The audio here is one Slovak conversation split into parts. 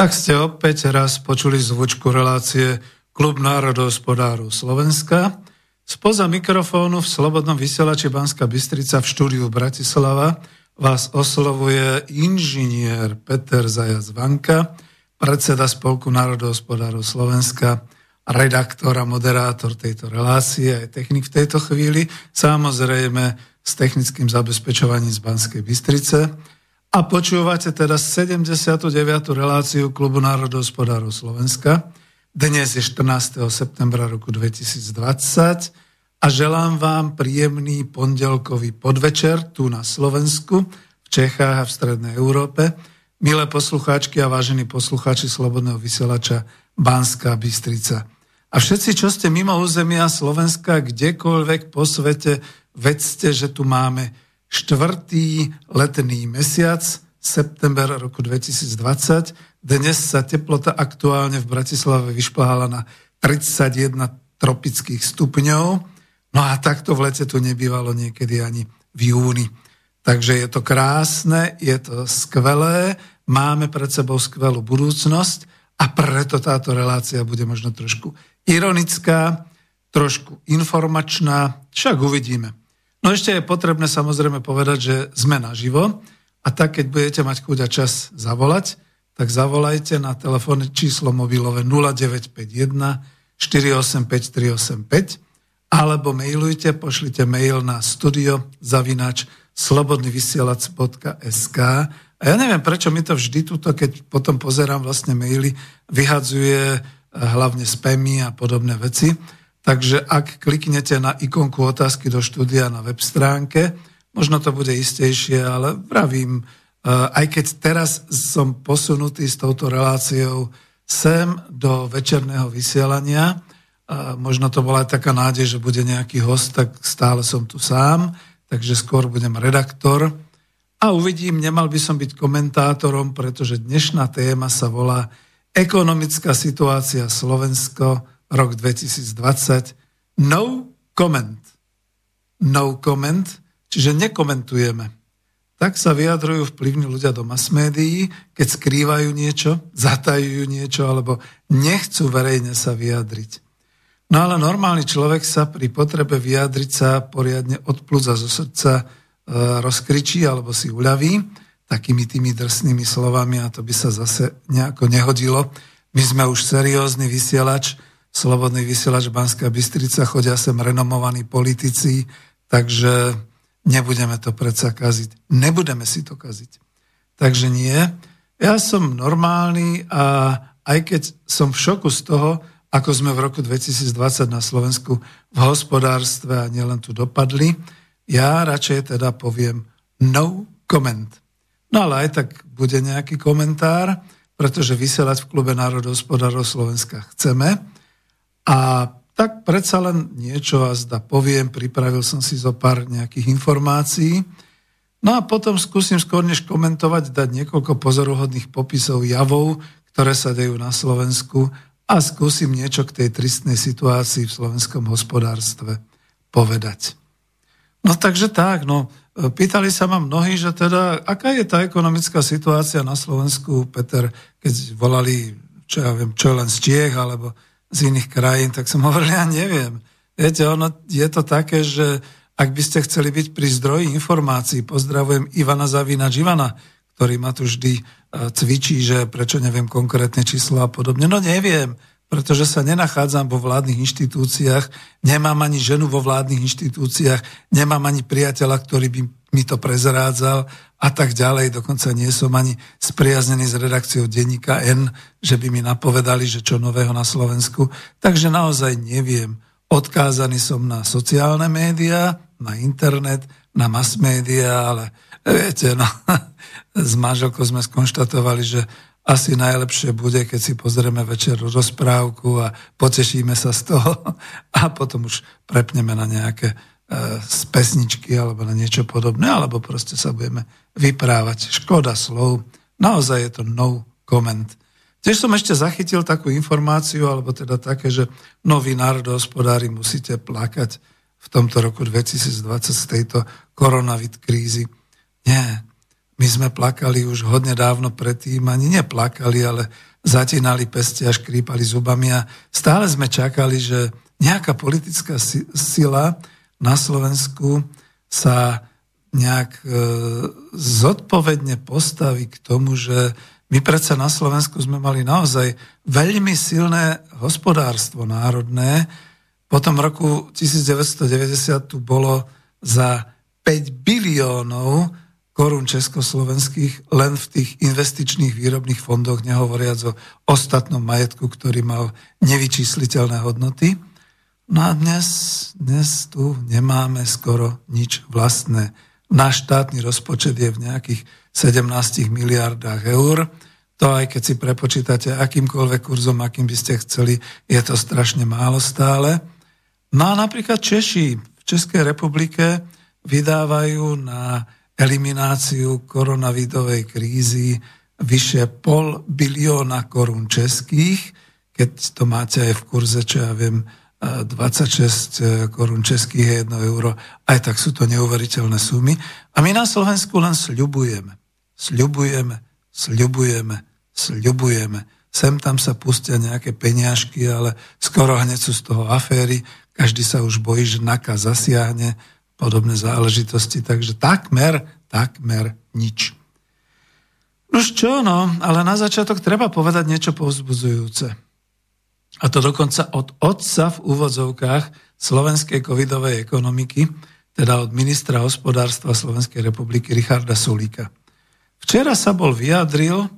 Tak ste opäť raz počuli zvučku relácie Klub národohospodárov Slovenska. Spoza mikrofónu v Slobodnom vysielači Banska Bystrica v štúdiu Bratislava vás oslovuje inžinier Peter Zajac Vanka, predseda Spolku národohospodárov Slovenska, redaktor a moderátor tejto relácie, aj technik v tejto chvíli, samozrejme s technickým zabezpečovaním z Banskej Bystrice. A počúvate teraz 79. reláciu Klubu národohospodárov Slovenska. Dnes je 14. septembra roku 2020 a želám vám príjemný pondelkový podvečer tu na Slovensku, v Čechách a v Strednej Európe. Milé poslucháčky a vážení poslucháči Slobodného vysielača Banská Bystrica. A všetci, čo ste mimo územia Slovenska, kdekoľvek po svete, vedzte, že tu máme štvrtý letný mesiac, september roku 2020. Dnes sa teplota aktuálne v Bratislave vyšplhala na 31 tropických stupňov. No a takto v lete tu nebývalo niekedy ani v júni. Takže je to krásne, je to skvelé, máme pred sebou skvelú budúcnosť a preto táto relácia bude možno trošku ironická, trošku informačná, však uvidíme. No ešte je potrebné samozrejme povedať, že sme naživo a tak, keď budete mať chuť a čas zavolať, tak zavolajte na telefónne číslo mobilové 0951 485 385 alebo mailujte, pošlite mail na studio zavinač slobodnyvysielac.sk a ja neviem, prečo mi to vždy tuto, keď potom pozerám vlastne maily, vyhadzuje eh, hlavne spamy a podobné veci. Takže ak kliknete na ikonku otázky do štúdia na web stránke, možno to bude istejšie, ale pravím, eh, aj keď teraz som posunutý s touto reláciou sem do večerného vysielania, možno to bola aj taká nádej, že bude nejaký host, tak stále som tu sám, takže skôr budem redaktor. A uvidím, nemal by som byť komentátorom, pretože dnešná téma sa volá Ekonomická situácia Slovensko, rok 2020. No comment. No comment, čiže nekomentujeme. Tak sa vyjadrujú vplyvní ľudia do mass médií, keď skrývajú niečo, zatajujú niečo, alebo nechcú verejne sa vyjadriť. No ale normálny človek sa pri potrebe vyjadriť sa poriadne od plúca zo srdca E, rozkričí alebo si uľaví takými tými drsnými slovami a to by sa zase nejako nehodilo. My sme už seriózny vysielač, slobodný vysielač Banská Bystrica, chodia sem renomovaní politici, takže nebudeme to predsa kaziť. Nebudeme si to kaziť. Takže nie. Ja som normálny a aj keď som v šoku z toho, ako sme v roku 2020 na Slovensku v hospodárstve a nielen tu dopadli, ja radšej teda poviem no comment. No ale aj tak bude nejaký komentár, pretože vysielať v klube národohospodárov Slovenska chceme. A tak predsa len niečo a zda poviem, pripravil som si zo pár nejakých informácií. No a potom skúsim skôr než komentovať, dať niekoľko pozoruhodných popisov javov, ktoré sa dejú na Slovensku a skúsim niečo k tej tristnej situácii v slovenskom hospodárstve povedať. No takže tak, no pýtali sa ma mnohí, že teda, aká je tá ekonomická situácia na Slovensku, Peter, keď volali, čo ja viem, čo len z Čiech alebo z iných krajín, tak som hovoril, ja neviem. Viete, ono je to také, že ak by ste chceli byť pri zdroji informácií, pozdravujem Ivana Zavinač Ivana, ktorý ma tu vždy e, cvičí, že prečo neviem konkrétne číslo a podobne. No neviem pretože sa nenachádzam vo vládnych inštitúciách, nemám ani ženu vo vládnych inštitúciách, nemám ani priateľa, ktorý by mi to prezrádzal a tak ďalej. Dokonca nie som ani spriaznený s redakciou denníka N, že by mi napovedali, že čo nového na Slovensku. Takže naozaj neviem. Odkázaný som na sociálne médiá, na internet, na mass médiá, ale viete, no, s manželkou sme skonštatovali, že asi najlepšie bude, keď si pozrieme večer rozprávku a potešíme sa z toho a potom už prepneme na nejaké z pesničky alebo na niečo podobné, alebo proste sa budeme vyprávať. Škoda slov, naozaj je to no comment. Tiež som ešte zachytil takú informáciu, alebo teda také, že noví národohospodári musíte plakať v tomto roku 2020 z tejto koronavit krízy. Nie, my sme plakali už hodne dávno predtým, ani neplakali, ale zatínali peste a škrípali zubami a stále sme čakali, že nejaká politická sila na Slovensku sa nejak e, zodpovedne postaví k tomu, že my predsa na Slovensku sme mali naozaj veľmi silné hospodárstvo národné. Po tom roku 1990 tu bolo za 5 biliónov korún československých len v tých investičných výrobných fondoch, nehovoriac o ostatnom majetku, ktorý mal nevyčísliteľné hodnoty. No a dnes, dnes tu nemáme skoro nič vlastné. Náš štátny rozpočet je v nejakých 17 miliardách eur. To aj keď si prepočítate akýmkoľvek kurzom, akým by ste chceli, je to strašne málo stále. No a napríklad Češi v Českej republike vydávajú na elimináciu koronavidovej krízy vyše pol bilióna korún českých, keď to máte aj v kurze, čo ja viem, 26 e, korún českých je 1 euro, aj tak sú to neuveriteľné sumy. A my na Slovensku len sľubujeme, sľubujeme, sľubujeme, sľubujeme. Sem tam sa pustia nejaké peniažky, ale skoro hneď sú z toho aféry, každý sa už bojí, že NAKA zasiahne, podobné záležitosti, takže takmer, takmer nič. Už čo, no, ale na začiatok treba povedať niečo povzbudzujúce. A to dokonca od otca v úvodzovkách slovenskej covidovej ekonomiky, teda od ministra hospodárstva Slovenskej republiky Richarda Sulíka. Včera sa bol vyjadril,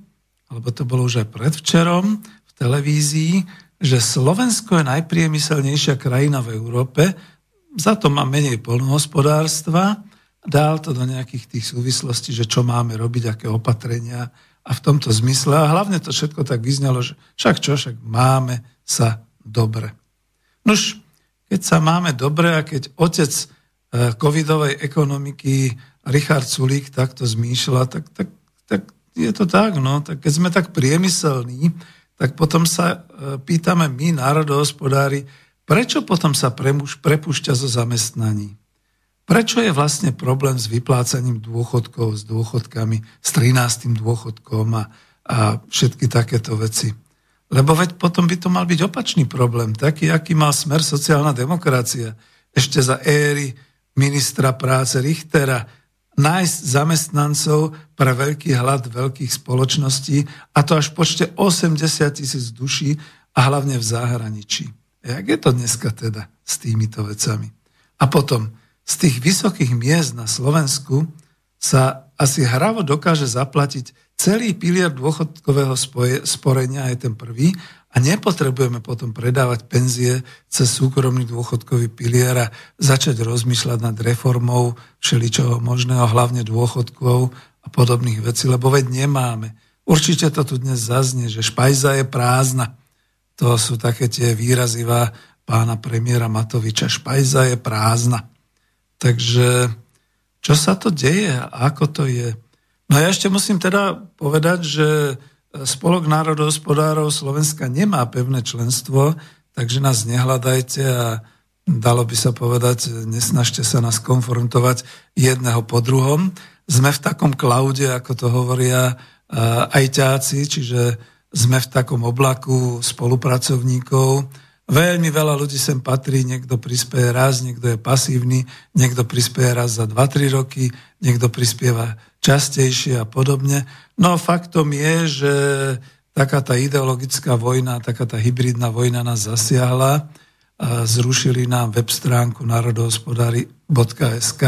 alebo to bolo už aj predvčerom v televízii, že Slovensko je najpriemyselnejšia krajina v Európe, za to má menej polnohospodárstva, dal to do nejakých tých súvislostí, že čo máme robiť, aké opatrenia a v tomto zmysle. A hlavne to všetko tak vyznalo, že však čo, však máme sa dobre. Nož, keď sa máme dobre a keď otec e, covidovej ekonomiky Richard Sulík takto zmýšľa, tak, tak, tak je to tak, no. Tak keď sme tak priemyselní, tak potom sa e, pýtame my, národohospodári, prečo potom sa premuž, prepúšťa zo zamestnaní? Prečo je vlastne problém s vyplácaním dôchodkov, s dôchodkami, s 13. dôchodkom a, a všetky takéto veci? Lebo veď potom by to mal byť opačný problém, taký, aký mal smer sociálna demokracia. Ešte za éry ministra práce Richtera, nájsť zamestnancov pre veľký hlad veľkých spoločností a to až v počte 80 tisíc duší a hlavne v zahraničí. Jak je to dneska teda s týmito vecami? A potom z tých vysokých miest na Slovensku sa asi hravo dokáže zaplatiť celý pilier dôchodkového spoje, sporenia, aj ten prvý, a nepotrebujeme potom predávať penzie cez súkromný dôchodkový pilier a začať rozmýšľať nad reformou všeličoho možného, hlavne dôchodkov a podobných vecí, lebo veď nemáme. Určite to tu dnes zaznie, že špajza je prázdna. To sú také tie výrazivá pána premiéra Matoviča. Špajza je prázdna. Takže čo sa to deje? Ako to je? No ja ešte musím teda povedať, že Spolok národohospodárov Slovenska nemá pevné členstvo, takže nás nehľadajte a dalo by sa povedať, nesnažte sa nás konfrontovať jedného po druhom. Sme v takom klaude, ako to hovoria aj ťáci, čiže sme v takom oblaku spolupracovníkov. Veľmi veľa ľudí sem patrí, niekto prispieje raz, niekto je pasívny, niekto prispieje raz za 2-3 roky, niekto prispieva častejšie a podobne. No faktom je, že taká tá ideologická vojna, taká tá hybridná vojna nás zasiahla. Zrušili nám web stránku národohospodári.sk,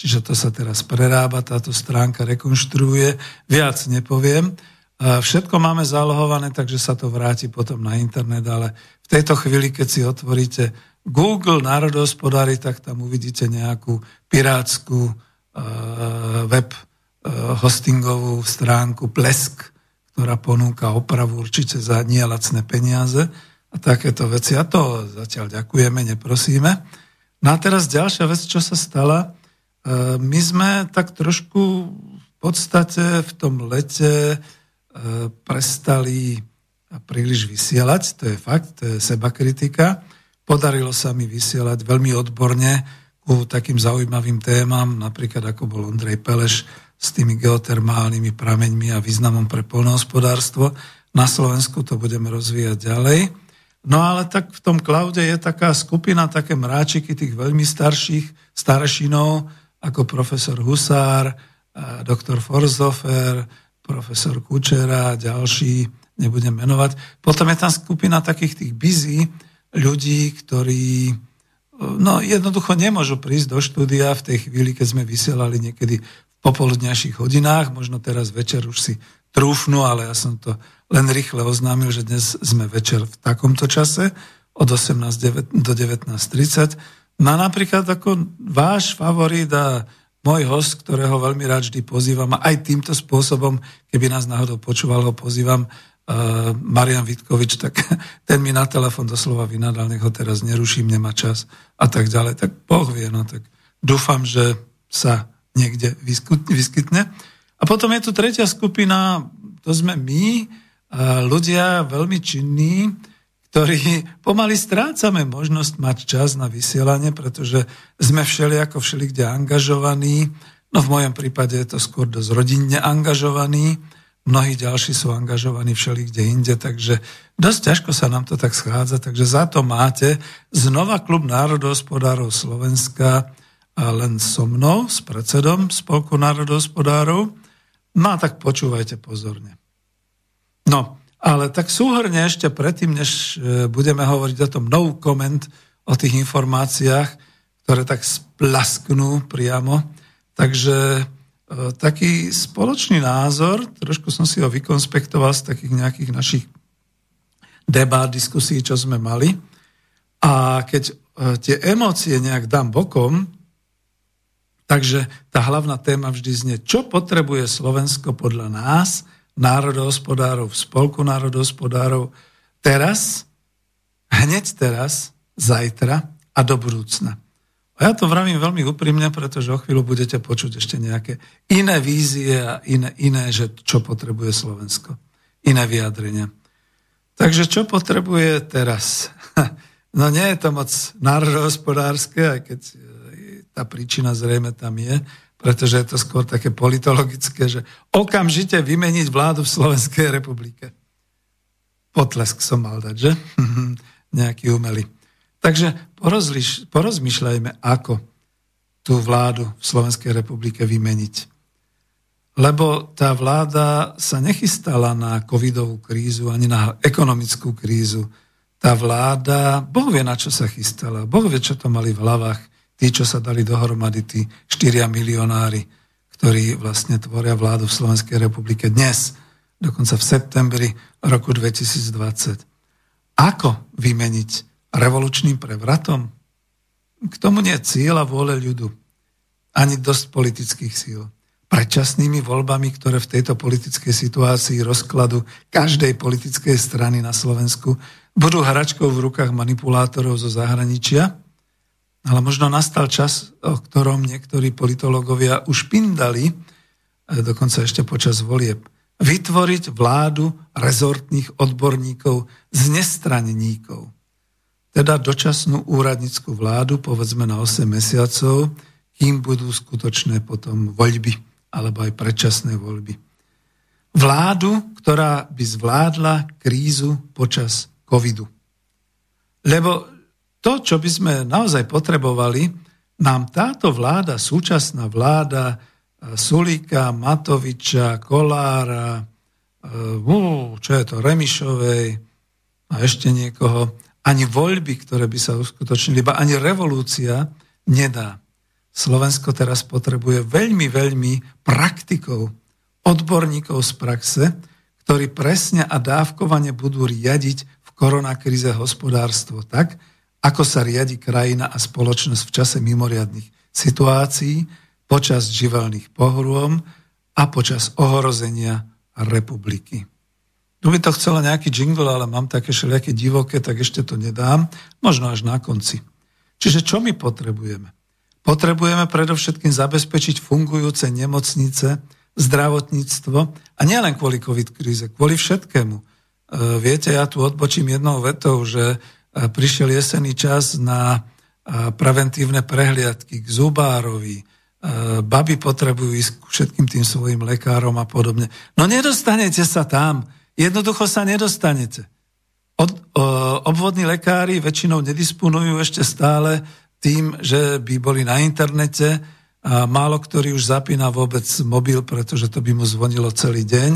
čiže to sa teraz prerába, táto stránka rekonštruuje. Viac nepoviem. Všetko máme zálohované, takže sa to vráti potom na internet, ale tejto chvíli, keď si otvoríte Google národohospodári, tak tam uvidíte nejakú pirátsku web Eh, hostingovú stránku Plesk, ktorá ponúka opravu určite za nie lacné peniaze a takéto veci. A to zatiaľ ďakujeme, neprosíme. No a teraz ďalšia vec, čo sa stala. Eh, my sme tak trošku v podstate v tom lete prestali príliš vysielať, to je fakt, to je seba kritika. Podarilo sa mi vysielať veľmi odborne ku takým zaujímavým témam, napríklad ako bol Ondrej Peleš s tými geotermálnymi prameňmi a významom pre polnohospodárstvo. Na Slovensku to budeme rozvíjať ďalej. No ale tak v tom klaude je taká skupina, také mráčiky tých veľmi starších staršinov, ako profesor Husár, doktor Forzofer, profesor Kučera a ďalší, nebudem menovať. Potom je tam skupina takých tých busy ľudí, ktorí no, jednoducho nemôžu prísť do štúdia v tej chvíli, keď sme vysielali niekedy popoludňajších hodinách, možno teraz večer už si trúfnu, ale ja som to len rýchle oznámil, že dnes sme večer v takomto čase od 18 do 19.30. No napríklad ako váš favorit a môj host, ktorého veľmi rád vždy pozývam a aj týmto spôsobom, keby nás náhodou počúval, ho pozývam, Marian Vitkovič, tak ten mi na telefon doslova vynadal, nech ho teraz neruším, nemá čas a tak ďalej. Tak Boh vie, no tak dúfam, že sa niekde vyskytne. A potom je tu tretia skupina, to sme my, ľudia veľmi činní, ktorí pomaly strácame možnosť mať čas na vysielanie, pretože sme všeli ako všeli kde angažovaní. No v mojom prípade je to skôr dosť rodinne angažovaní. Mnohí ďalší sú angažovaní všeli kde inde, takže dosť ťažko sa nám to tak schádza. Takže za to máte znova Klub národohospodárov Slovenska len so mnou, s predsedom Spolku národohospodárov. No a tak počúvajte pozorne. No, ale tak súhrne ešte predtým, než e, budeme hovoriť o tom no comment, o tých informáciách, ktoré tak splasknú priamo. Takže taký spoločný názor, trošku som si ho vykonspektoval z takých nejakých našich debát, diskusí, čo sme mali. A keď e, tie emócie nejak dám bokom, Takže tá hlavná téma vždy znie, čo potrebuje Slovensko podľa nás, národohospodárov, v spolku národohospodárov, teraz, hneď teraz, zajtra a do budúcna. A ja to vravím veľmi úprimne, pretože o chvíľu budete počuť ešte nejaké iné vízie a iné, iné že čo potrebuje Slovensko. Iné vyjadrenia. Takže čo potrebuje teraz? No nie je to moc národohospodárske, aj keď e, tá príčina zrejme tam je, pretože je to skôr také politologické, že okamžite vymeniť vládu v Slovenskej republike. Potlesk som mal dať, že? Nejaký umelý. Takže porozliš, porozmýšľajme, ako tú vládu v Slovenskej republike vymeniť. Lebo tá vláda sa nechystala na covidovú krízu ani na ekonomickú krízu. Tá vláda, Boh vie, na čo sa chystala. Boh vie, čo to mali v hlavách tí, čo sa dali dohromady, tí 4 milionári, ktorí vlastne tvoria vládu v Slovenskej republike dnes, dokonca v septembri roku 2020. Ako vymeniť revolučným prevratom? K tomu nie cieľa vôle ľudu, ani dosť politických síl. Predčasnými voľbami, ktoré v tejto politickej situácii rozkladu každej politickej strany na Slovensku budú hračkou v rukách manipulátorov zo zahraničia, ale možno nastal čas, o ktorom niektorí politológovia už pindali, dokonca ešte počas volieb, vytvoriť vládu rezortných odborníkov z nestraneníkov teda dočasnú úradnickú vládu, povedzme na 8 mesiacov, kým budú skutočné potom voľby, alebo aj predčasné voľby. Vládu, ktorá by zvládla krízu počas covidu. Lebo to, čo by sme naozaj potrebovali, nám táto vláda, súčasná vláda eh, Sulíka, Matoviča, Kolára, uh, čo je to, Remišovej a ešte niekoho, ani voľby, ktoré by sa uskutočnili, iba ani revolúcia nedá. Slovensko teraz potrebuje veľmi, veľmi praktikov, odborníkov z praxe, ktorí presne a dávkovane budú riadiť v koronakríze hospodárstvo tak, ako sa riadi krajina a spoločnosť v čase mimoriadných situácií, počas živelných pohrôm a počas ohrozenia republiky. Tu by to chcelo nejaký jingle, ale mám také všelijaké divoké, tak ešte to nedám. Možno až na konci. Čiže čo my potrebujeme? Potrebujeme predovšetkým zabezpečiť fungujúce nemocnice, zdravotníctvo a nielen kvôli COVID kríze, kvôli všetkému. E, viete, ja tu odbočím jednou vetou, že e, prišiel jesený čas na e, preventívne prehliadky k zubárovi, baby potrebujú ísť k všetkým tým svojim lekárom a podobne. No nedostanete sa tam, Jednoducho sa nedostanete. Od, o, obvodní lekári väčšinou nedisponujú ešte stále tým, že by boli na internete a málo ktorý už zapína vôbec mobil, pretože to by mu zvonilo celý deň.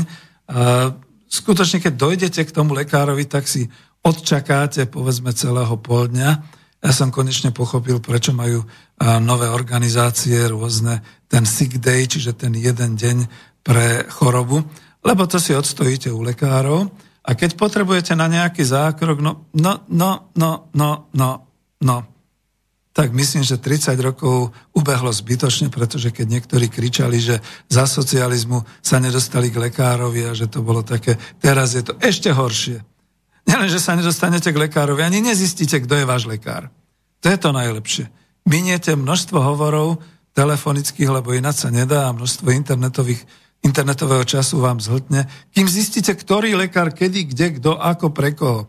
A skutočne, keď dojdete k tomu lekárovi, tak si odčakáte povedzme celého pol dňa. Ja som konečne pochopil, prečo majú nové organizácie rôzne ten sick day, čiže ten jeden deň pre chorobu lebo to si odstojíte u lekárov a keď potrebujete na nejaký zákrok, no, no, no, no, no, no, no, tak myslím, že 30 rokov ubehlo zbytočne, pretože keď niektorí kričali, že za socializmu sa nedostali k lekárovi a že to bolo také, teraz je to ešte horšie. Nielen, že sa nedostanete k lekárovi, ani nezistíte, kto je váš lekár. To je to najlepšie. Miniete množstvo hovorov telefonických, lebo ináč sa nedá, a množstvo internetových internetového času vám zhltne, kým zistíte, ktorý lekár, kedy, kde, kto, ako, pre koho.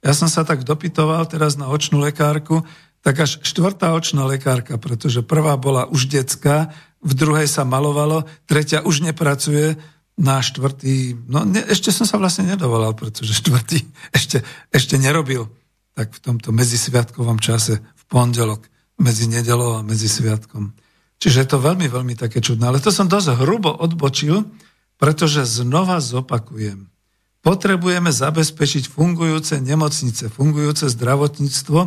Ja som sa tak dopytoval teraz na očnú lekárku, tak až štvrtá očná lekárka, pretože prvá bola už detská, v druhej sa malovalo, tretia už nepracuje, na štvrtý, no ne, ešte som sa vlastne nedovolal, pretože štvrtý ešte, ešte nerobil. Tak v tomto medzisviatkovom čase, v pondelok, medzi nedelou a medzi sviatkom. Čiže je to veľmi, veľmi také čudné. Ale to som dosť hrubo odbočil, pretože znova zopakujem. Potrebujeme zabezpečiť fungujúce nemocnice, fungujúce zdravotníctvo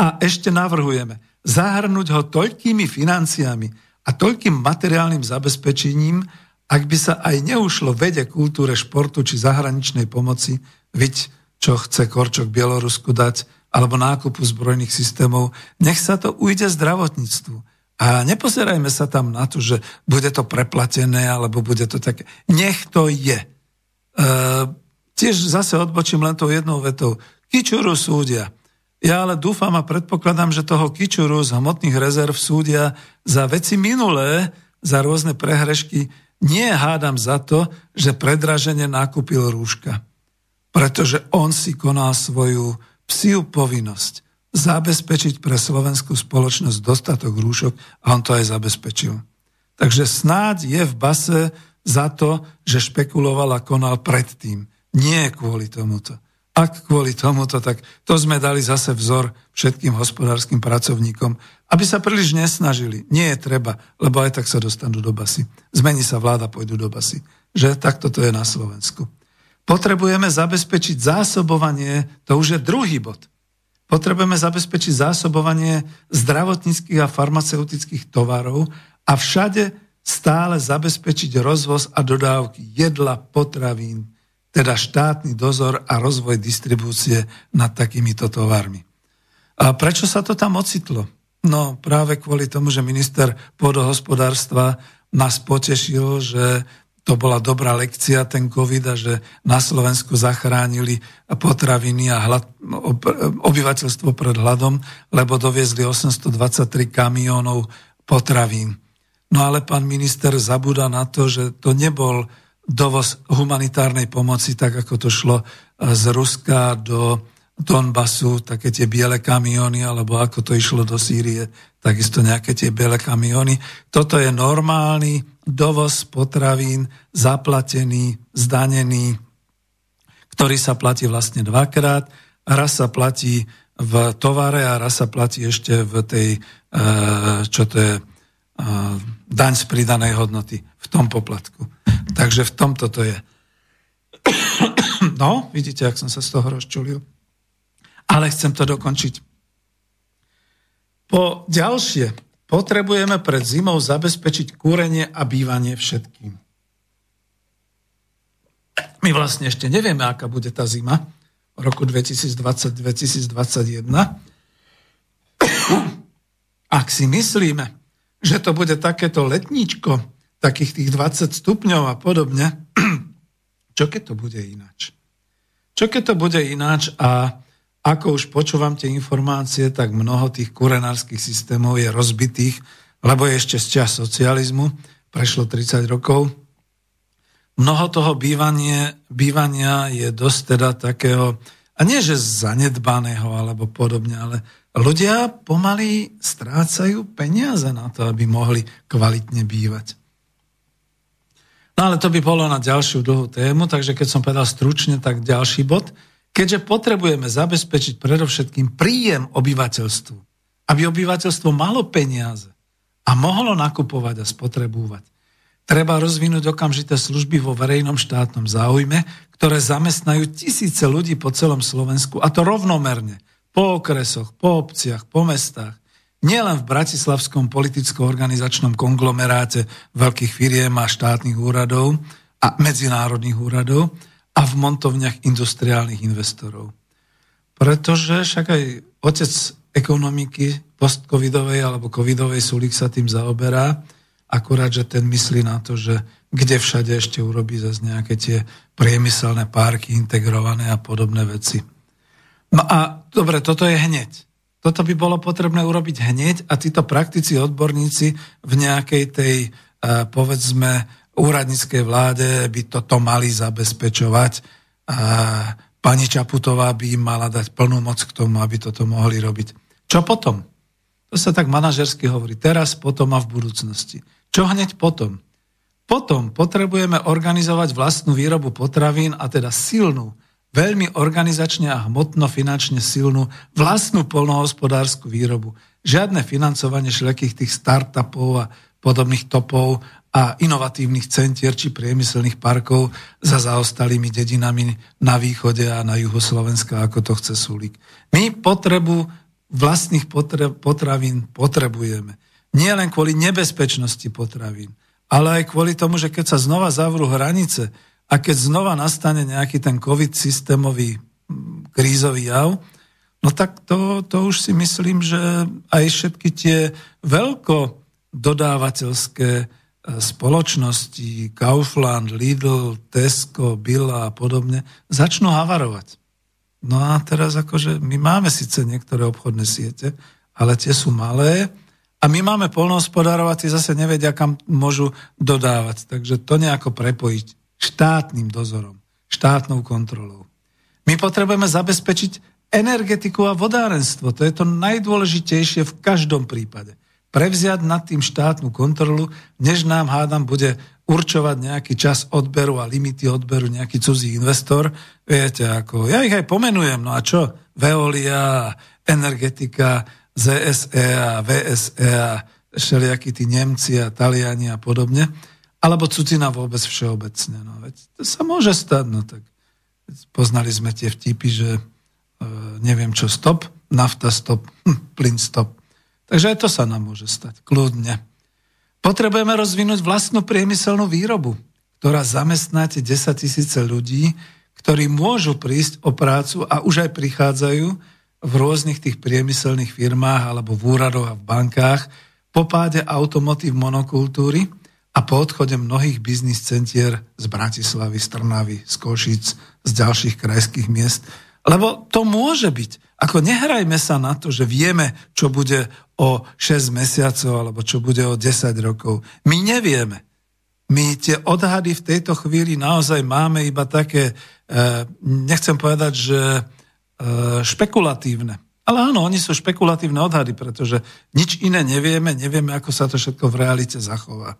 a ešte navrhujeme zahrnúť ho toľkými financiami a toľkým materiálnym zabezpečením, ak by sa aj neušlo vede, kultúre, športu či zahraničnej pomoci, viď čo chce Korčok Bielorusku dať, alebo nákupu zbrojných systémov, nech sa to ujde zdravotníctvu. A nepozerajme sa tam na to, že bude to preplatené, alebo bude to také. Nech to je. E, tiež zase odbočím len tou jednou vetou. Kičuru súdia. Ja ale dúfam a predpokladám, že toho Kičuru z hmotných rezerv súdia za veci minulé, za rôzne prehrešky, nie hádam za to, že predražene nakúpil rúška. Pretože on si konal svoju psiu povinnosť zabezpečiť pre slovenskú spoločnosť dostatok rúšok a on to aj zabezpečil. Takže snáď je v base za to, že špekuloval a konal predtým. Nie kvôli tomuto. Ak kvôli tomuto, tak to sme dali zase vzor všetkým hospodárskym pracovníkom, aby sa príliš nesnažili. Nie je treba, lebo aj tak sa dostanú do basy. Zmení sa vláda, pôjdu do basy. Že takto to je na Slovensku. Potrebujeme zabezpečiť zásobovanie, to už je druhý bod. Potrebujeme zabezpečiť zásobovanie zdravotníckých a farmaceutických tovarov a všade stále zabezpečiť rozvoz a dodávky jedla, potravín, teda štátny dozor a rozvoj distribúcie nad takýmito tovarmi. A prečo sa to tam ocitlo? No práve kvôli tomu, že minister pôdohospodárstva nás potešil, že to bola dobrá lekcia, ten COVID, a že na Slovensku zachránili potraviny a hlad, obyvateľstvo pred hladom, lebo doviezli 823 kamiónov potravín. No ale pán minister zabúda na to, že to nebol dovoz humanitárnej pomoci, tak ako to šlo eh, z Ruska do Donbasu, také tie biele kamióny, alebo ako to išlo do Sýrie, takisto nejaké tie biele kamióny. Toto je normálny dovoz potravín, zaplatený, zdanený, ktorý sa platí vlastne dvakrát. Raz sa platí v tovare a raz sa platí ešte v tej, eh, čo to je, eh, daň z pridanej hodnoty, v tom poplatku. Takže v tomto to je. No, vidíte, ak som sa z toho rozčulil. Ale chcem to dokončiť. Po ďalšie, potrebujeme pred zimou zabezpečiť kúrenie a bývanie všetkým. My vlastne ešte nevieme, aká bude tá zima v roku 2020-2021. Ak si myslíme, že to bude takéto letníčko, takých tých 20 stupňov a podobne, čo keď to bude ináč? Čo keď to bude ináč a ako už počúvam tie informácie, tak mnoho tých kurenárskych systémov je rozbitých, lebo je ešte z čas socializmu, prešlo 30 rokov. Mnoho toho bývanie, bývania je dosť teda takého, a nie že zanedbaného alebo podobne, ale ľudia pomaly strácajú peniaze na to, aby mohli kvalitne bývať. No ale to by bolo na ďalšiu dlhú tému, takže keď som povedal stručne, tak ďalší bod. Keďže potrebujeme zabezpečiť predovšetkým príjem obyvateľstvu, aby obyvateľstvo malo peniaze a mohlo nakupovať a spotrebúvať, treba rozvinúť okamžité služby vo verejnom štátnom záujme, ktoré zamestnajú tisíce ľudí po celom Slovensku, a to rovnomerne, po okresoch, po obciach, po mestách, nielen v bratislavskom politicko-organizačnom konglomeráte veľkých firiem a štátnych úradov a medzinárodných úradov a v montovniach industriálnych investorov. Pretože však aj otec ekonomiky post-covidovej alebo covidovej Sulik sa tým zaoberá, akurát, že ten myslí na to, že kde všade ešte urobí zase nejaké tie priemyselné parky integrované a podobné veci. No a dobre, toto je hneď. Toto by bolo potrebné urobiť hneď a títo praktici, odborníci v nejakej tej, e, povedzme, úradníckej vláde by toto mali zabezpečovať. A pani Čaputová by im mala dať plnú moc k tomu, aby toto mohli robiť. Čo potom? To sa tak manažersky hovorí. Teraz, potom a v budúcnosti. Čo hneď potom? Potom potrebujeme organizovať vlastnú výrobu potravín a teda silnú, veľmi organizačne a hmotno-finančne silnú vlastnú polnohospodárskú výrobu. Žiadne financovanie všelijakých tých startupov a podobných topov a inovatívnych centier či priemyselných parkov za zaostalými dedinami na východe a na juhu Slovenska, ako to chce Sulík. My potrebu vlastných potravín potrebujeme. Nie len kvôli nebezpečnosti potravín, ale aj kvôli tomu, že keď sa znova zavrú hranice, a keď znova nastane nejaký ten COVID systémový krízový jav, no tak to, to už si myslím, že aj všetky tie veľko dodávateľské spoločnosti, Kaufland, Lidl, Tesco, Billa a podobne, začnú havarovať. No a teraz akože my máme síce niektoré obchodné siete, ale tie sú malé a my máme polnohospodárov a tí zase nevedia, kam môžu dodávať. Takže to nejako prepojiť štátnym dozorom, štátnou kontrolou. My potrebujeme zabezpečiť energetiku a vodárenstvo. To je to najdôležitejšie v každom prípade. Prevziať nad tým štátnu kontrolu, než nám, hádam, bude určovať nejaký čas odberu a limity odberu nejaký cudzí investor. Viete, ako, ja ich aj pomenujem, no a čo? Veolia, energetika, ZSE a VSE a všelijakí tí Nemci a Taliani a podobne, alebo cudzina vôbec všeobecne. No, veď to sa môže stať, no tak poznali sme tie vtipy, že e, neviem čo stop, nafta stop, hm, plyn stop. Takže aj to sa nám môže stať, kľudne. Potrebujeme rozvinúť vlastnú priemyselnú výrobu, ktorá zamestná tie 10 tisíce ľudí, ktorí môžu prísť o prácu a už aj prichádzajú, v rôznych tých priemyselných firmách alebo v úradoch a v bankách po páde automotív monokultúry a po odchode mnohých biznis centier z Bratislavy, z Trnavy, z Košic, z ďalších krajských miest. Lebo to môže byť. Ako nehrajme sa na to, že vieme, čo bude o 6 mesiacov alebo čo bude o 10 rokov. My nevieme. My tie odhady v tejto chvíli naozaj máme iba také, eh, nechcem povedať, že E, špekulatívne. Ale áno, oni sú špekulatívne odhady, pretože nič iné nevieme, nevieme, ako sa to všetko v realite zachová.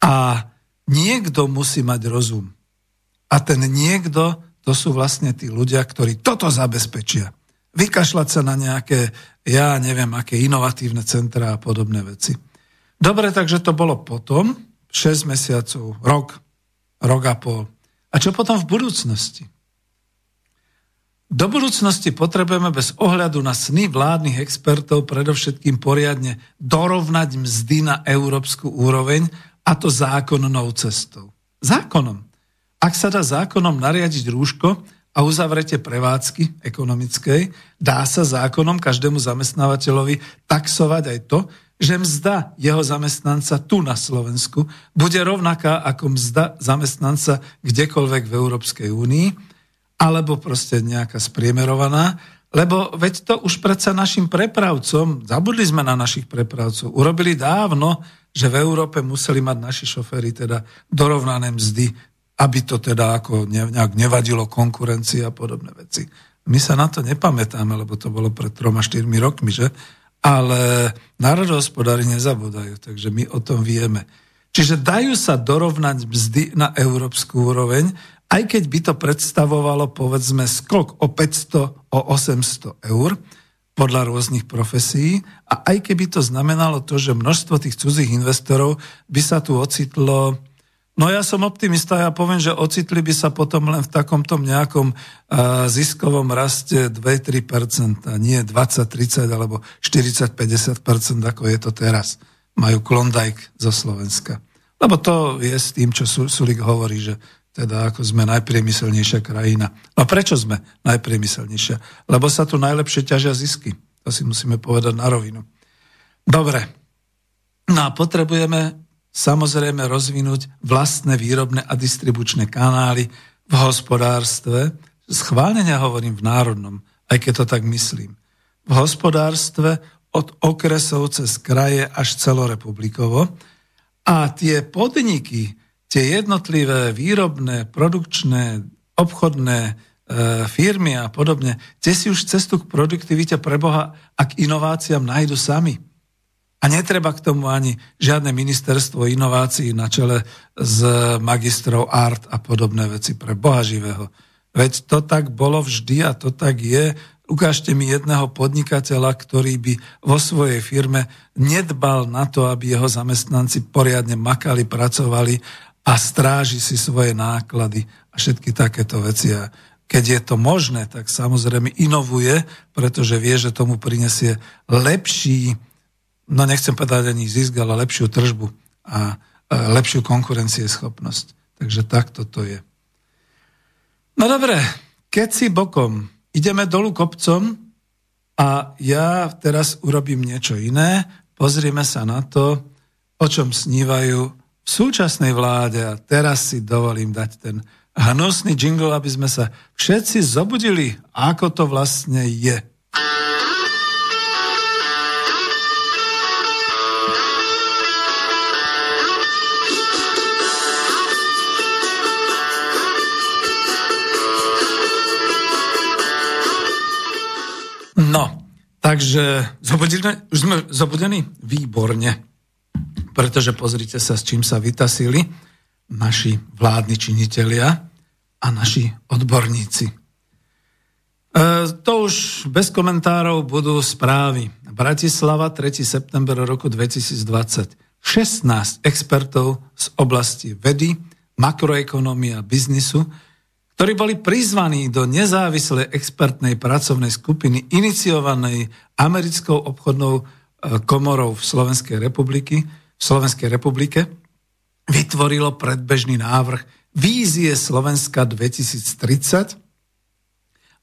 A niekto musí mať rozum. A ten niekto, to sú vlastne tí ľudia, ktorí toto zabezpečia. Vykašľať sa na nejaké, ja neviem, aké inovatívne centra a podobné veci. Dobre, takže to bolo potom, 6 mesiacov, rok, rok a pol. A čo potom v budúcnosti? Do budúcnosti potrebujeme bez ohľadu na sny vládnych expertov predovšetkým poriadne dorovnať mzdy na európsku úroveň a to zákonnou cestou. Zákonom. Ak sa dá zákonom nariadiť rúško a uzavrete prevádzky ekonomickej, dá sa zákonom každému zamestnávateľovi taxovať aj to, že mzda jeho zamestnanca tu na Slovensku bude rovnaká ako mzda zamestnanca kdekoľvek v Európskej únii, alebo proste nejaká spriemerovaná, lebo veď to už predsa našim prepravcom, zabudli sme na našich prepravcov, urobili dávno, že v Európe museli mať naši šoféry teda dorovnané mzdy, aby to teda ako nejak nevadilo konkurencii a podobné veci. My sa na to nepamätáme, lebo to bolo pred troma, štyrmi rokmi, že? Ale národohospodári nezabudajú, takže my o tom vieme. Čiže dajú sa dorovnať mzdy na európsku úroveň, aj keď by to predstavovalo povedzme skok o 500, o 800 eur podľa rôznych profesí a aj keby to znamenalo to, že množstvo tých cudzích investorov by sa tu ocitlo No ja som optimista, ja poviem, že ocitli by sa potom len v takomto nejakom uh, ziskovom raste 2-3%, nie 20-30 alebo 40-50%, ako je to teraz. Majú Klondike zo Slovenska. Lebo to je s tým, čo Sulik hovorí, že teda ako sme najpriemyselnejšia krajina. No prečo sme najpriemyselnejšia? Lebo sa tu najlepšie ťažia zisky. To si musíme povedať na rovinu. Dobre. No a potrebujeme samozrejme rozvinúť vlastné výrobné a distribučné kanály v hospodárstve. Schválenia hovorím v národnom, aj keď to tak myslím. V hospodárstve od okresov cez kraje až celorepublikovo. A tie podniky, tie jednotlivé výrobné, produkčné, obchodné e, firmy a podobne, tie si už cestu k produktivite pre Boha a k inováciám nájdu sami. A netreba k tomu ani žiadne ministerstvo inovácií na čele s magistrov art a podobné veci pre Boha živého. Veď to tak bolo vždy a to tak je. Ukážte mi jedného podnikateľa, ktorý by vo svojej firme nedbal na to, aby jeho zamestnanci poriadne makali, pracovali a stráži si svoje náklady a všetky takéto veci. A keď je to možné, tak samozrejme inovuje, pretože vie, že tomu prinesie lepší, no nechcem povedať ani zisk, ale lepšiu tržbu a lepšiu konkurencieschopnosť. Takže takto to je. No dobre, keď si bokom ideme dolu kopcom a ja teraz urobím niečo iné, pozrieme sa na to, o čom snívajú v súčasnej vláde, a teraz si dovolím dať ten hnusný jingle, aby sme sa všetci zobudili, ako to vlastne je. No, takže zobudili, už sme zobudení? Výborne. Pretože pozrite sa, s čím sa vytasili naši vládni činitelia a naši odborníci. E, to už bez komentárov budú správy. Bratislava, 3. september roku 2020. 16 expertov z oblasti vedy, makroekonomia biznisu ktorí boli prizvaní do nezávislej expertnej pracovnej skupiny iniciovanej americkou obchodnou e, komorou v Slovenskej, republiky, v Slovenskej republike, vytvorilo predbežný návrh Vízie Slovenska 2030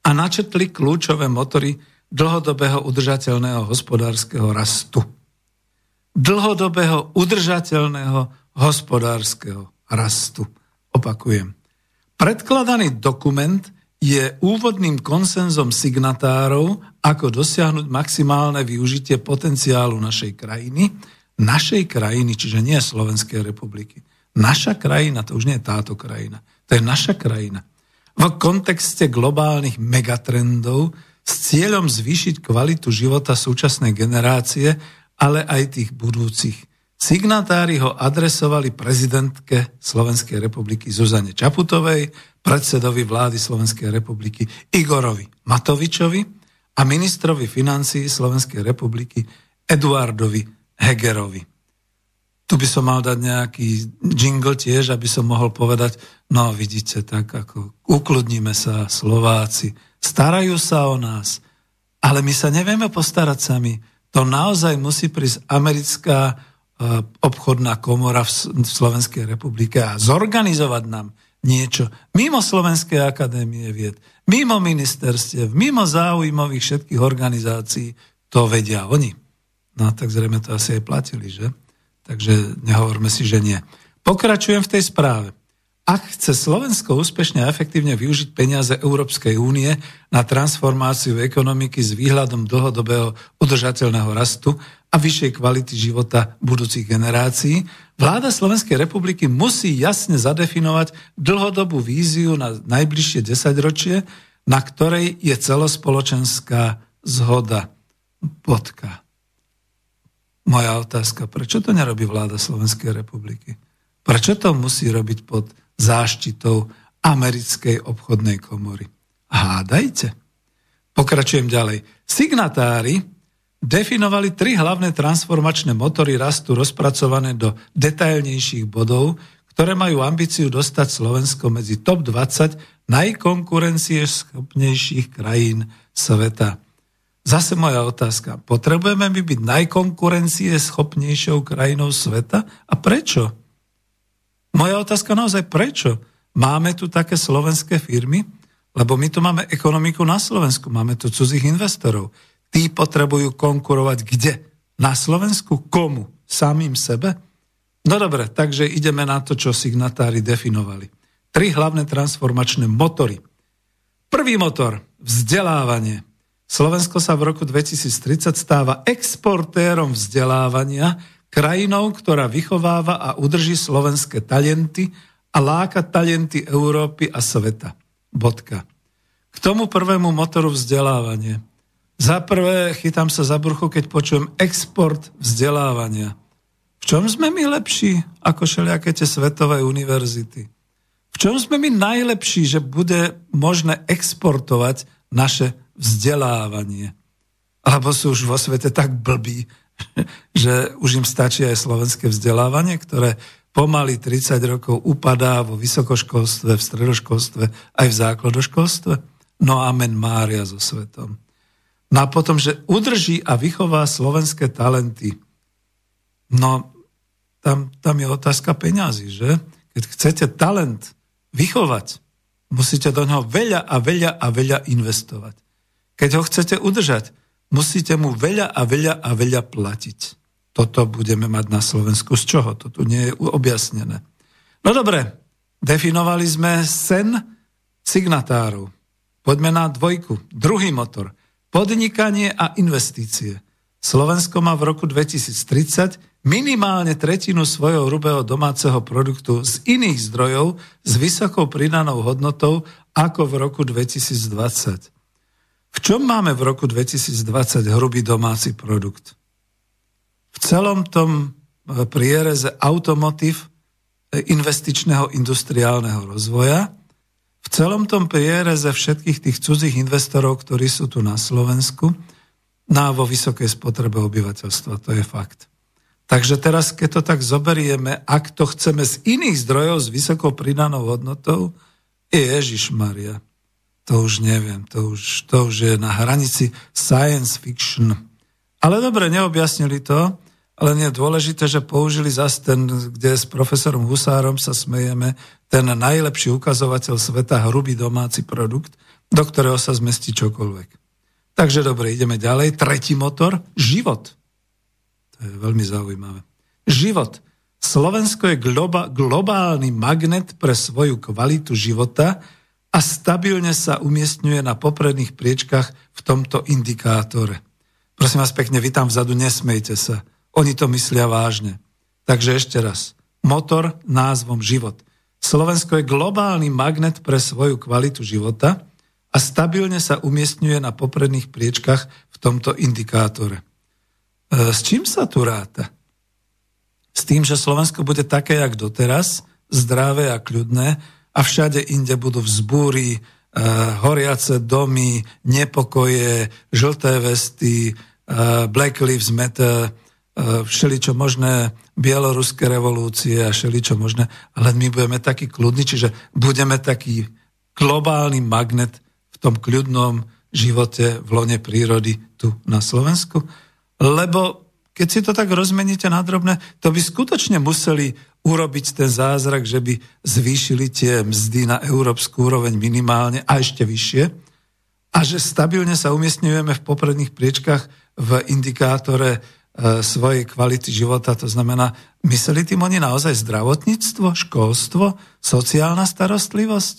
a načetli kľúčové motory dlhodobého udržateľného hospodárskeho rastu. Dlhodobého udržateľného hospodárskeho rastu. Opakujem Predkladaný dokument je úvodným konsenzom signatárov, ako dosiahnuť maximálne využitie potenciálu našej krajiny, našej krajiny, čiže nie Slovenskej republiky. Naša krajina, to už nie je táto krajina, to je naša krajina. V kontexte globálnych megatrendov s cieľom zvýšiť kvalitu života súčasnej generácie, ale aj tých budúcich. Signatári ho adresovali prezidentke Slovenskej republiky Zuzane Čaputovej, predsedovi vlády Slovenskej republiky Igorovi Matovičovi a ministrovi financií Slovenskej republiky Eduardovi Hegerovi. Tu by som mal dať nejaký jingle tiež, aby som mohol povedať, no vidíte, tak ako ukludníme sa Slováci, starajú sa o nás, ale my sa nevieme postarať sami. To naozaj musí prísť americká obchodná komora v Slovenskej republike a zorganizovať nám niečo mimo Slovenskej akadémie vied, mimo ministerstiev, mimo záujmových všetkých organizácií, to vedia oni. No tak zrejme to asi aj platili, že? Takže nehovorme si, že nie. Pokračujem v tej správe. Ak chce Slovensko úspešne a efektívne využiť peniaze Európskej únie na transformáciu ekonomiky s výhľadom dlhodobého udržateľného rastu a vyššej kvality života budúcich generácií, vláda Slovenskej republiky musí jasne zadefinovať dlhodobú víziu na najbližšie desaťročie, na ktorej je celospoločenská zhoda. Bodka. Moja otázka, prečo to nerobí vláda Slovenskej republiky? Prečo to musí robiť pod záštitou americkej obchodnej komory? Hádajte. Pokračujem ďalej. Signatári definovali tri hlavné transformačné motory rastu rozpracované do detailnejších bodov, ktoré majú ambíciu dostať Slovensko medzi top 20 najkonkurencieschopnejších krajín sveta. Zase moja otázka. Potrebujeme my byť najkonkurencieschopnejšou krajinou sveta? A prečo? Moja otázka naozaj prečo? Máme tu také slovenské firmy? Lebo my tu máme ekonomiku na Slovensku, máme tu cudzích investorov tí potrebujú konkurovať kde? Na Slovensku komu? Samým sebe? No dobre, takže ideme na to, čo signatári definovali. Tri hlavné transformačné motory. Prvý motor, vzdelávanie. Slovensko sa v roku 2030 stáva exportérom vzdelávania, krajinou, ktorá vychováva a udrží slovenské talenty a láka talenty Európy a sveta. Bodka. K tomu prvému motoru vzdelávanie. Za prvé, chytám sa za brucho, keď počujem export vzdelávania. V čom sme my lepší ako všelijaké tie svetové univerzity? V čom sme my najlepší, že bude možné exportovať naše vzdelávanie? Alebo sú už vo svete tak blbí, že už im stačí aj slovenské vzdelávanie, ktoré pomaly 30 rokov upadá vo vysokoškolstve, v stredoškolstve, aj v základoškolstve? No amen Mária so svetom. No a potom, že udrží a vychová slovenské talenty. No, tam, tam je otázka peňazí, že? Keď chcete talent vychovať, musíte do neho veľa a veľa a veľa investovať. Keď ho chcete udržať, musíte mu veľa a veľa a veľa platiť. toto budeme mať na Slovensku. Z čoho? To tu nie je objasnené. No dobre, definovali sme sen signatárov. Poďme na dvojku. Druhý motor. Podnikanie a investície. Slovensko má v roku 2030 minimálne tretinu svojho hrubého domáceho produktu z iných zdrojov s vysokou pridanou hodnotou ako v roku 2020. V čom máme v roku 2020 hrubý domáci produkt? V celom tom e, priereze automotív e, investičného industriálneho rozvoja, v celom tom priereze všetkých tých cudzích investorov, ktorí sú tu na Slovensku, na vo vysokej spotrebe obyvateľstva. To je fakt. Takže teraz, keď to tak zoberieme, ak to chceme z iných zdrojov s vysokou pridanou hodnotou, Ježiš Maria, to už neviem, to už, to už je na hranici science fiction. Ale dobre, neobjasnili to, ale nie je dôležité, že použili zase ten, kde s profesorom Husárom sa smejeme, ten najlepší ukazovateľ sveta, hrubý domáci produkt, do ktorého sa zmestí čokoľvek. Takže dobre, ideme ďalej. Tretí motor, život. To je veľmi zaujímavé. Život. Slovensko je globa, globálny magnet pre svoju kvalitu života a stabilne sa umiestňuje na popredných priečkach v tomto indikátore. Prosím vás pekne, vy tam vzadu nesmejte sa. Oni to myslia vážne. Takže ešte raz. Motor názvom život. Slovensko je globálny magnet pre svoju kvalitu života a stabilne sa umiestňuje na popredných priečkach v tomto indikátore. E, s čím sa tu ráta? S tým, že Slovensko bude také, jak doteraz, zdravé a kľudné a všade inde budú vzbúry, e, horiace domy, nepokoje, žlté vesty, e, Black Lives Matter, všeličo možné, bieloruské revolúcie a všeličo možné, ale my budeme takí kľudní, čiže budeme taký globálny magnet tom kľudnom živote v lone prírody tu na Slovensku? Lebo keď si to tak rozmeníte na drobné, to by skutočne museli urobiť ten zázrak, že by zvýšili tie mzdy na európsku úroveň minimálne a ešte vyššie a že stabilne sa umiestňujeme v popredných priečkách v indikátore e, svojej kvality života. To znamená, mysleli tým oni naozaj zdravotníctvo, školstvo, sociálna starostlivosť?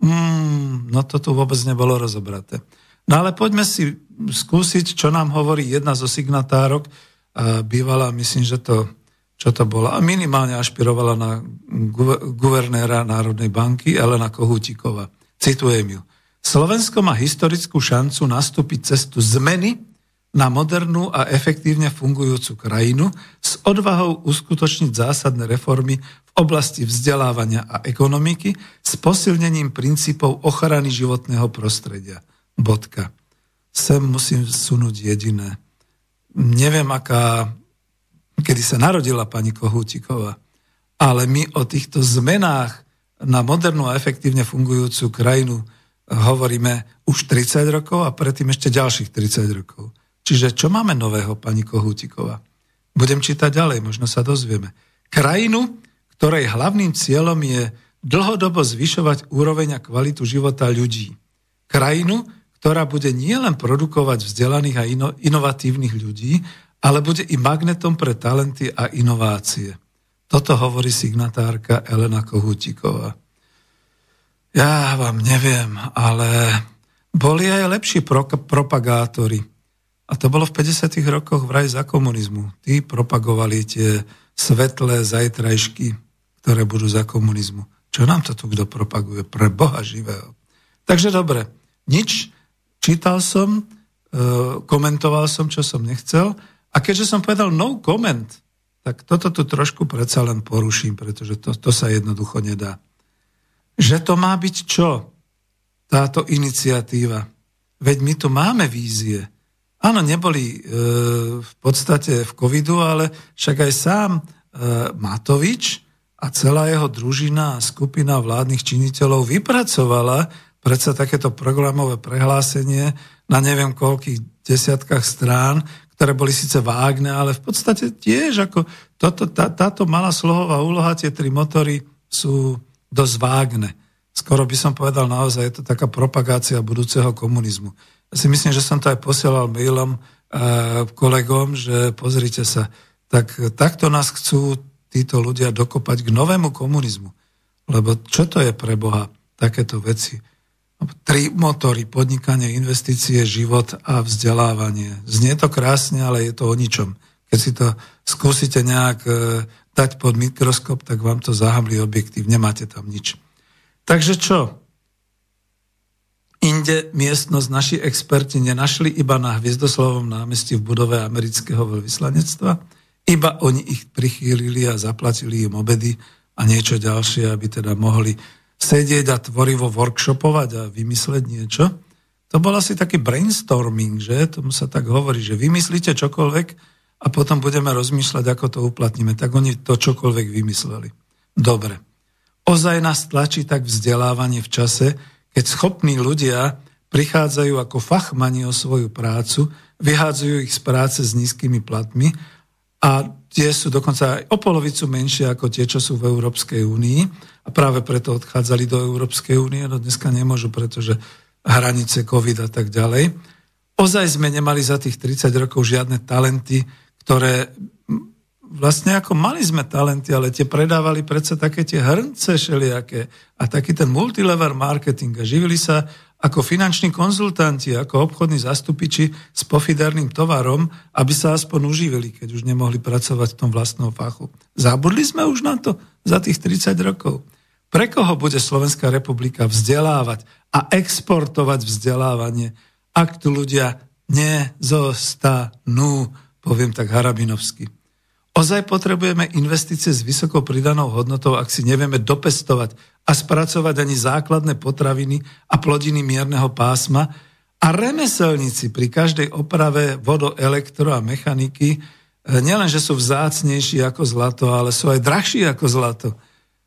Mm, no to tu vôbec nebolo rozobraté. No ale poďme si skúsiť, čo nám hovorí jedna zo signatárok, bývala, myslím, že to, čo to bola, a minimálne ašpirovala na guvernéra Národnej banky Elena Kohútikova. Citujem ju. Slovensko má historickú šancu nastúpiť cestu zmeny na modernú a efektívne fungujúcu krajinu s odvahou uskutočniť zásadné reformy v oblasti vzdelávania a ekonomiky s posilnením princípov ochrany životného prostredia. Bodka. Sem musím sunúť jediné. Neviem, aká, kedy sa narodila pani Kohútiková, ale my o týchto zmenách na modernú a efektívne fungujúcu krajinu hovoríme už 30 rokov a predtým ešte ďalších 30 rokov. Čiže čo máme nového, pani Kohútiková? Budem čítať ďalej, možno sa dozvieme. Krajinu, ktorej hlavným cieľom je dlhodobo zvyšovať úroveň a kvalitu života ľudí. Krajinu, ktorá bude nielen produkovať vzdelaných a ino, inovatívnych ľudí, ale bude i magnetom pre talenty a inovácie. Toto hovorí signatárka Elena Kohútiková. Ja vám neviem, ale boli aj lepší pro, propagátori a to bolo v 50. rokoch vraj za komunizmu. Tí propagovali tie svetlé zajtrajšky, ktoré budú za komunizmu. Čo nám to tu kto propaguje? Pre Boha živého. Takže dobre, nič. Čítal som, e, komentoval som, čo som nechcel. A keďže som povedal no comment, tak toto tu trošku predsa len poruším, pretože to, to sa jednoducho nedá. Že to má byť čo? Táto iniciatíva. Veď my tu máme vízie. Áno, neboli e, v podstate v covidu, ale však aj sám e, Matovič a celá jeho družina a skupina vládnych činiteľov vypracovala predsa takéto programové prehlásenie na neviem koľkých desiatkách strán, ktoré boli síce vágne, ale v podstate tiež ako toto, tá, táto malá slohová úloha, tie tri motory sú dosť vágne. Skoro by som povedal naozaj, je to taká propagácia budúceho komunizmu si myslím, že som to aj posielal mailom uh, kolegom, že pozrite sa, tak takto nás chcú títo ľudia dokopať k novému komunizmu. Lebo čo to je pre Boha takéto veci? Tri motory, podnikanie, investície, život a vzdelávanie. Znie to krásne, ale je to o ničom. Keď si to skúsite nejak e, dať pod mikroskop, tak vám to zahamlí objektív. Nemáte tam nič. Takže čo? Inde miestnosť naši experti nenašli iba na Hviezdoslovom námestí v budove amerického veľvyslanectva, iba oni ich prichýlili a zaplatili im obedy a niečo ďalšie, aby teda mohli sedieť a tvorivo workshopovať a vymysleť niečo. To bol asi taký brainstorming, že? Tomu sa tak hovorí, že vymyslíte čokoľvek a potom budeme rozmýšľať, ako to uplatníme. Tak oni to čokoľvek vymysleli. Dobre. Ozaj nás tlačí tak vzdelávanie v čase, keď schopní ľudia prichádzajú ako fachmani o svoju prácu, vyhádzajú ich z práce s nízkymi platmi a tie sú dokonca aj o polovicu menšie ako tie, čo sú v Európskej únii a práve preto odchádzali do Európskej únie, no dneska nemôžu, pretože hranice, COVID a tak ďalej. Ozaj sme nemali za tých 30 rokov žiadne talenty, ktoré vlastne ako mali sme talenty, ale tie predávali predsa také tie hrnce šeliaké a taký ten multilever marketing a živili sa ako finanční konzultanti, ako obchodní zastupiči s pofiderným tovarom, aby sa aspoň uživili, keď už nemohli pracovať v tom vlastnom fachu. Zabudli sme už na to za tých 30 rokov. Pre koho bude Slovenská republika vzdelávať a exportovať vzdelávanie, ak tu ľudia nezostanú, poviem tak harabinovsky. Ozaj potrebujeme investície s vysokou pridanou hodnotou, ak si nevieme dopestovať a spracovať ani základné potraviny a plodiny mierneho pásma a remeselníci pri každej oprave vodo, elektro a mechaniky e, nielen, že sú vzácnejší ako zlato, ale sú aj drahší ako zlato.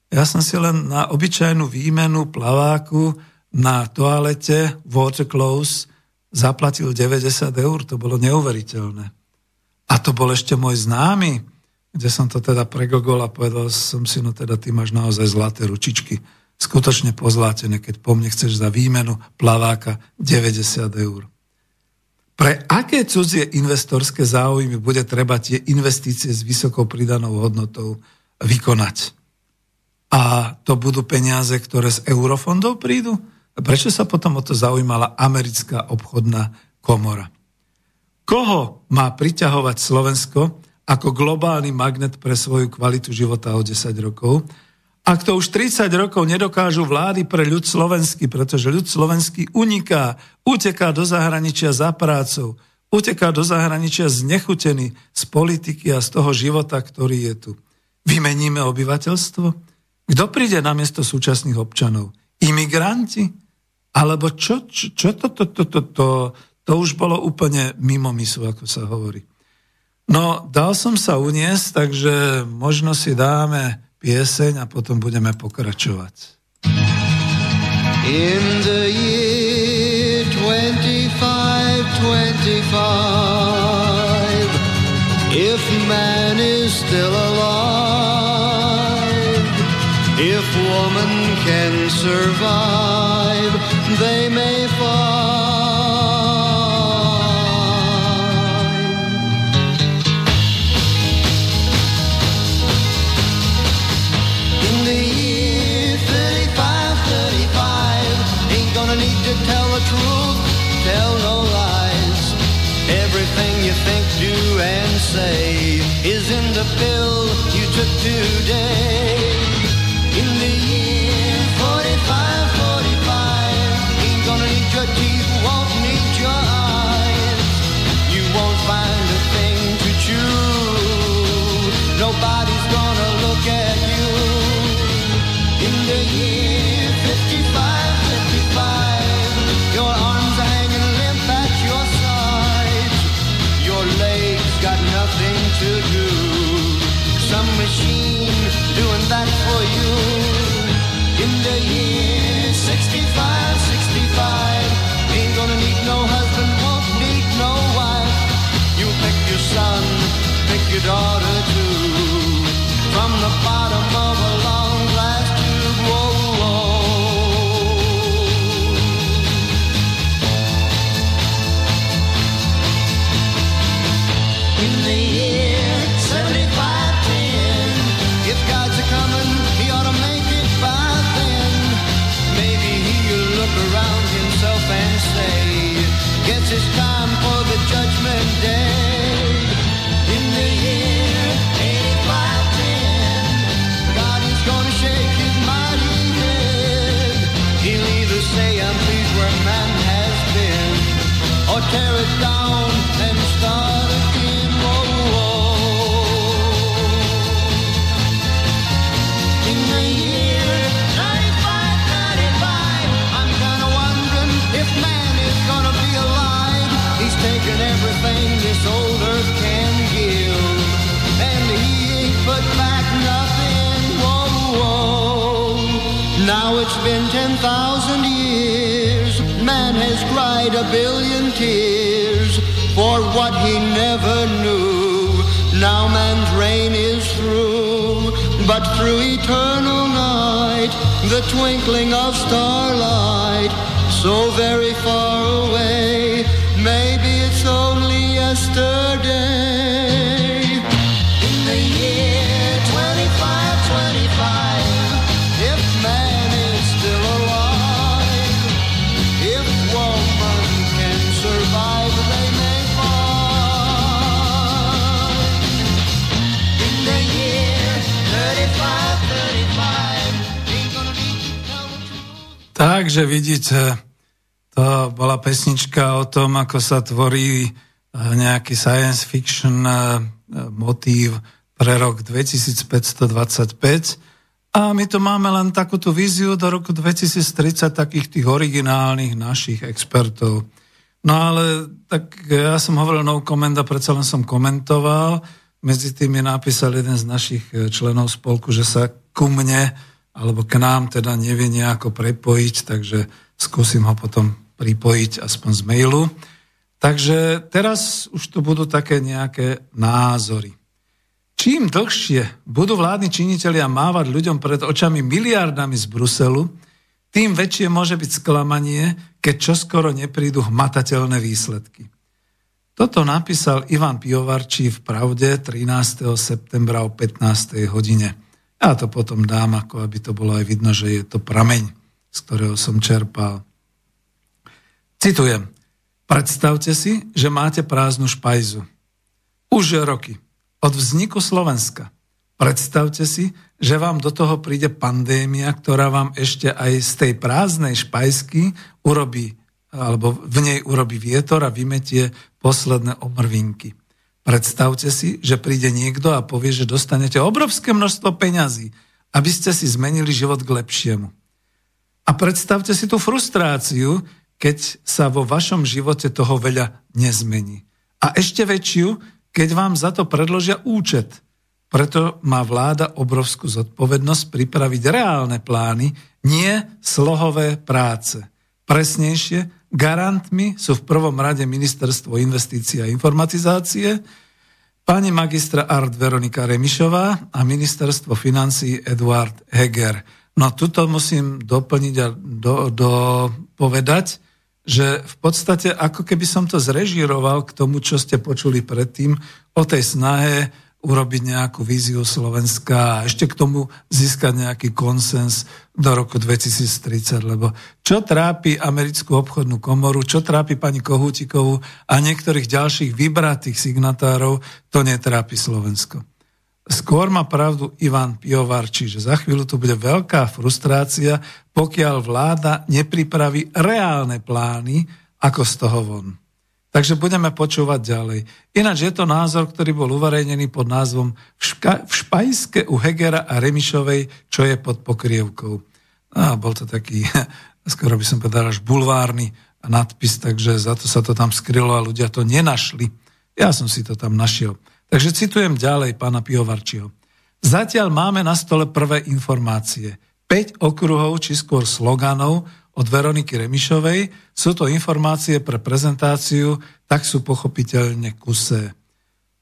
Ja som si len na obyčajnú výmenu plaváku na toalete water close zaplatil 90 eur, to bolo neuveriteľné. A to bol ešte môj známy, kde som to teda pregogol a povedal som si, no teda ty máš naozaj zlaté ručičky, skutočne pozlátené, keď po mne chceš za výmenu plaváka 90 eur. Pre aké cudzie investorské záujmy bude treba tie investície s vysokou pridanou hodnotou vykonať? A to budú peniaze, ktoré z eurofondov prídu? Prečo sa potom o to zaujímala americká obchodná komora? Koho má priťahovať Slovensko, ako globálny magnet pre svoju kvalitu života o 10 rokov. Ak to už 30 rokov nedokážu vlády pre ľud slovenský, pretože ľud slovenský uniká, uteká do zahraničia za prácou, uteká do zahraničia znechutený z politiky a z toho života, ktorý je tu. Vymeníme obyvateľstvo? Kto príde na miesto súčasných občanov? Imigranti? Alebo čo, čo, čo to, to, to, to, to, to už bolo úplne mimo myslu, ako sa hovorí. No, dal som sa uniesť, takže možno si dáme pieseň a potom budeme pokračovať. In the year 25, 25, if man is still alive, if woman can survive, they say is in the bill you took today. Daughter tom, ako sa tvorí eh, nejaký science fiction eh, motív pre rok 2525 a my tu máme len takúto víziu do roku 2030 takých tých originálnych našich expertov. No ale tak ja som hovoril no comment a predsa len som komentoval. Medzi tým mi napísal jeden z našich eh, členov spolku, že sa ku mne alebo k nám teda nevie nejako prepojiť, takže skúsim ho potom pripojiť aspoň z mailu. Takže teraz už tu budú také nejaké názory. Čím dlhšie budú vládni činitelia mávať ľuďom pred očami miliardami z Bruselu, tým väčšie môže byť sklamanie, keď čoskoro neprídu hmatateľné výsledky. Toto napísal Ivan Piovarčí v Pravde 13. septembra o 15. hodine. Ja to potom dám, ako aby to bolo aj vidno, že je to prameň, z ktorého som čerpal. Citujem. Predstavte si, že máte prázdnu špajzu. Už roky. Od vzniku Slovenska. Predstavte si, že vám do toho príde pandémia, ktorá vám ešte aj z tej prázdnej špajsky urobí, alebo v nej urobí vietor a vymetie posledné omrvinky. Predstavte si, že príde niekto a povie, že dostanete obrovské množstvo peňazí, aby ste si zmenili život k lepšiemu. A predstavte si tú frustráciu, keď sa vo vašom živote toho veľa nezmení. A ešte väčšiu, keď vám za to predložia účet. Preto má vláda obrovskú zodpovednosť pripraviť reálne plány, nie slohové práce. Presnejšie, Garantmi sú v prvom rade Ministerstvo investícií a informatizácie, pani magistra Art Veronika Remišová a Ministerstvo financí Eduard Heger. No tuto musím doplniť a do, do povedať, že v podstate ako keby som to zrežíroval k tomu, čo ste počuli predtým o tej snahe urobiť nejakú víziu Slovenska a ešte k tomu získať nejaký konsens do roku 2030, lebo čo trápi americkú obchodnú komoru, čo trápi pani Kohútikovú a niektorých ďalších vybratých signatárov, to netrápi Slovensko. Skôr má pravdu Ivan Piovar, čiže za chvíľu tu bude veľká frustrácia, pokiaľ vláda nepripraví reálne plány, ako z toho von. Takže budeme počúvať ďalej. Ináč je to názor, ktorý bol uverejnený pod názvom v, ška- Špajske u Hegera a Remišovej, čo je pod pokrievkou. A bol to taký, skoro by som povedal, až bulvárny nadpis, takže za to sa to tam skrylo a ľudia to nenašli. Ja som si to tam našiel. Takže citujem ďalej pána Pihovarčiho. Zatiaľ máme na stole prvé informácie. 5 okruhov, či skôr sloganov, od Veroniky Remišovej. Sú to informácie pre prezentáciu, tak sú pochopiteľne kusé.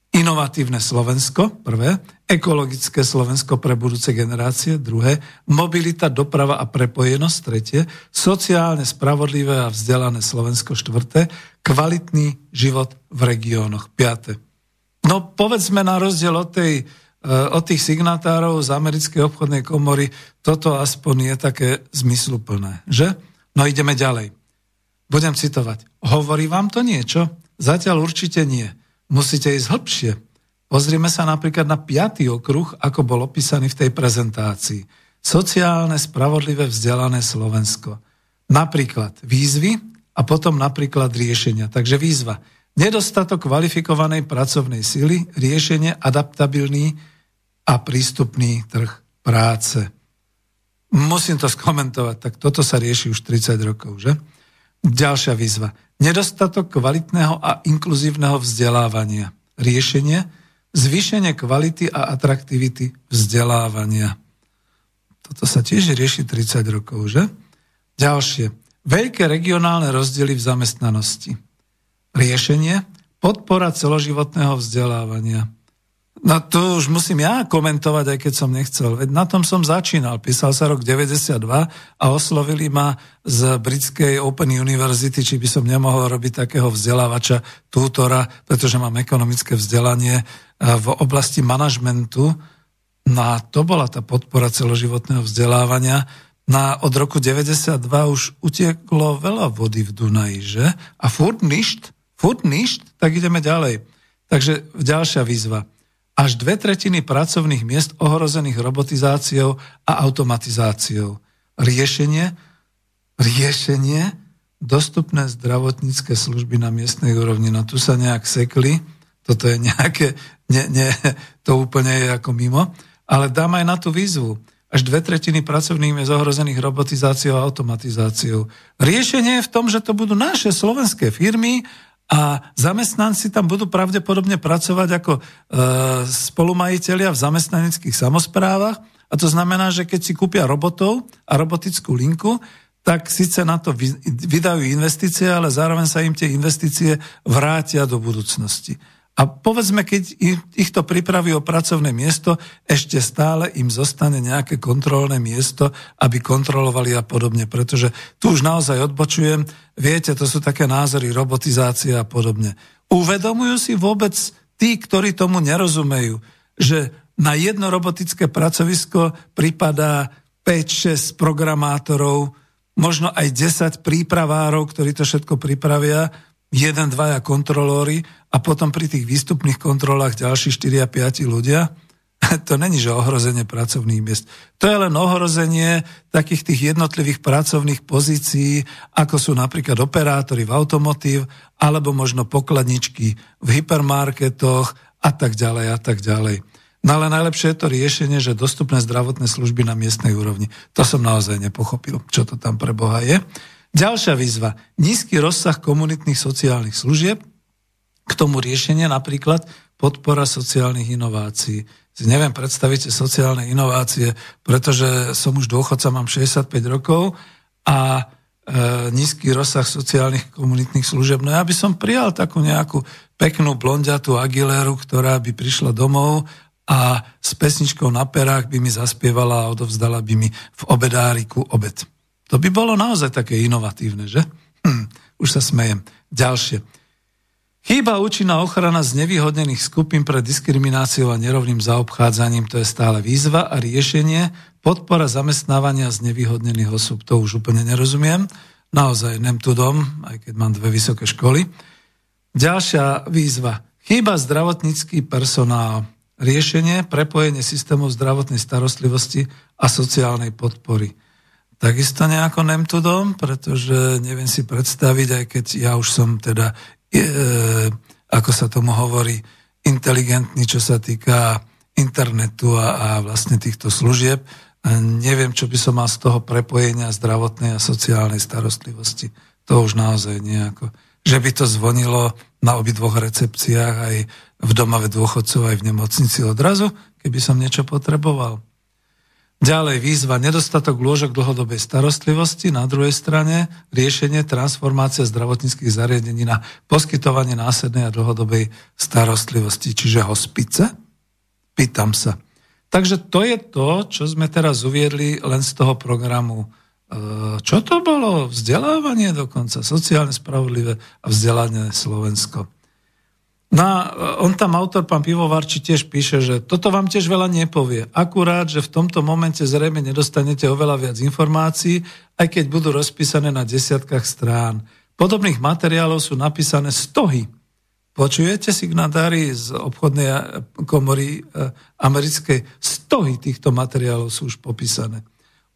Inovatívne Slovensko, prvé, ekologické Slovensko pre budúce generácie, druhé, mobilita, doprava a prepojenosť, tretie, sociálne spravodlivé a vzdelané Slovensko, štvrté, kvalitný život v regiónoch, piaté. No povedzme na rozdiel od, tej, e, od tých signatárov z americkej obchodnej komory, toto aspoň je také zmysluplné, že? No ideme ďalej. Budem citovať. Hovorí vám to niečo? Zatiaľ určite nie. Musíte ísť hĺbšie. Pozrime sa napríklad na piatý okruh, ako bol opísaný v tej prezentácii. Sociálne, spravodlivé, vzdelané Slovensko. Napríklad výzvy a potom napríklad riešenia. Takže výzva. Nedostatok kvalifikovanej pracovnej sily, riešenie adaptabilný a prístupný trh práce. Musím to skomentovať, tak toto sa rieši už 30 rokov, že? Ďalšia výzva. Nedostatok kvalitného a inkluzívneho vzdelávania. Riešenie? Zvýšenie kvality a atraktivity vzdelávania. Toto sa tiež rieši 30 rokov, že? Ďalšie. Veľké regionálne rozdiely v zamestnanosti. Riešenie? Podpora celoživotného vzdelávania. No to už musím ja komentovať, aj keď som nechcel. Veď na tom som začínal. Písal sa rok 92 a oslovili ma z britskej Open University, či by som nemohol robiť takého vzdelávača, tútora, pretože mám ekonomické vzdelanie v oblasti manažmentu. No a to bola tá podpora celoživotného vzdelávania. Na, od roku 92 už utieklo veľa vody v Dunaji, že? A furt ništ, furt ništ, tak ideme ďalej. Takže ďalšia výzva až dve tretiny pracovných miest ohrozených robotizáciou a automatizáciou. Riešenie? Riešenie? Dostupné zdravotnícke služby na miestnej úrovni. No tu sa nejak sekli, toto je nejaké, nie, nie, to úplne je ako mimo, ale dám aj na tú výzvu. Až dve tretiny pracovných miest ohrozených robotizáciou a automatizáciou. Riešenie je v tom, že to budú naše slovenské firmy a zamestnanci tam budú pravdepodobne pracovať ako e, spolumajiteľia v zamestnaneckých samozprávach a to znamená, že keď si kúpia robotov a robotickú linku, tak síce na to vydajú investície, ale zároveň sa im tie investície vrátia do budúcnosti. A povedzme, keď ich to pripraví o pracovné miesto, ešte stále im zostane nejaké kontrolné miesto, aby kontrolovali a podobne. Pretože tu už naozaj odbočujem. Viete, to sú také názory, robotizácia a podobne. Uvedomujú si vôbec tí, ktorí tomu nerozumejú, že na jedno robotické pracovisko pripadá 5-6 programátorov, možno aj 10 prípravárov, ktorí to všetko pripravia, jeden, dvaja kontrolóri a potom pri tých výstupných kontrolách ďalší 4 a 5 ľudia, to není, že ohrozenie pracovných miest. To je len ohrozenie takých tých jednotlivých pracovných pozícií, ako sú napríklad operátori v automotív, alebo možno pokladničky v hypermarketoch a tak ďalej a tak ďalej. No ale najlepšie je to riešenie, že dostupné zdravotné služby na miestnej úrovni. To som naozaj nepochopil, čo to tam pre Boha je. Ďalšia výzva. Nízky rozsah komunitných sociálnych služieb, k tomu riešenie napríklad podpora sociálnych inovácií. Si neviem predstaviť sociálne inovácie, pretože som už dôchodca, mám 65 rokov a e, nízky rozsah sociálnych komunitných služieb. No ja by som prijal takú nejakú peknú blondiatú Aguileru, ktorá by prišla domov a s pesničkou na perách by mi zaspievala a odovzdala by mi v obedáriku obed. To by bolo naozaj také inovatívne, že? Hm, už sa smejem. Ďalšie. Chýba účinná ochrana z nevýhodnených skupín pre diskrimináciou a nerovným zaobchádzaním, to je stále výzva a riešenie, podpora zamestnávania z nevýhodnených osôb, to už úplne nerozumiem, naozaj nem tu dom, aj keď mám dve vysoké školy. Ďalšia výzva, chýba zdravotnícky personál, riešenie, prepojenie systémov zdravotnej starostlivosti a sociálnej podpory. Takisto nejako nemtudom, pretože neviem si predstaviť, aj keď ja už som teda, e, ako sa tomu hovorí, inteligentný, čo sa týka internetu a, a vlastne týchto služieb. Neviem, čo by som mal z toho prepojenia zdravotnej a sociálnej starostlivosti. To už naozaj nejako. Že by to zvonilo na obidvoch recepciách, aj v domove dôchodcov, aj v nemocnici odrazu, keby som niečo potreboval. Ďalej výzva nedostatok lôžok dlhodobej starostlivosti, na druhej strane riešenie transformácia zdravotníckých zariadení na poskytovanie následnej a dlhodobej starostlivosti, čiže hospice? Pýtam sa. Takže to je to, čo sme teraz uviedli len z toho programu. E, čo to bolo? Vzdelávanie dokonca, sociálne spravodlivé a vzdelanie Slovensko. No on tam, autor, pán Pivovarči, tiež píše, že toto vám tiež veľa nepovie. Akurát, že v tomto momente zrejme nedostanete oveľa viac informácií, aj keď budú rozpísané na desiatkách strán. Podobných materiálov sú napísané stohy. Počujete signatári z obchodnej komory eh, americkej? Stohy týchto materiálov sú už popísané.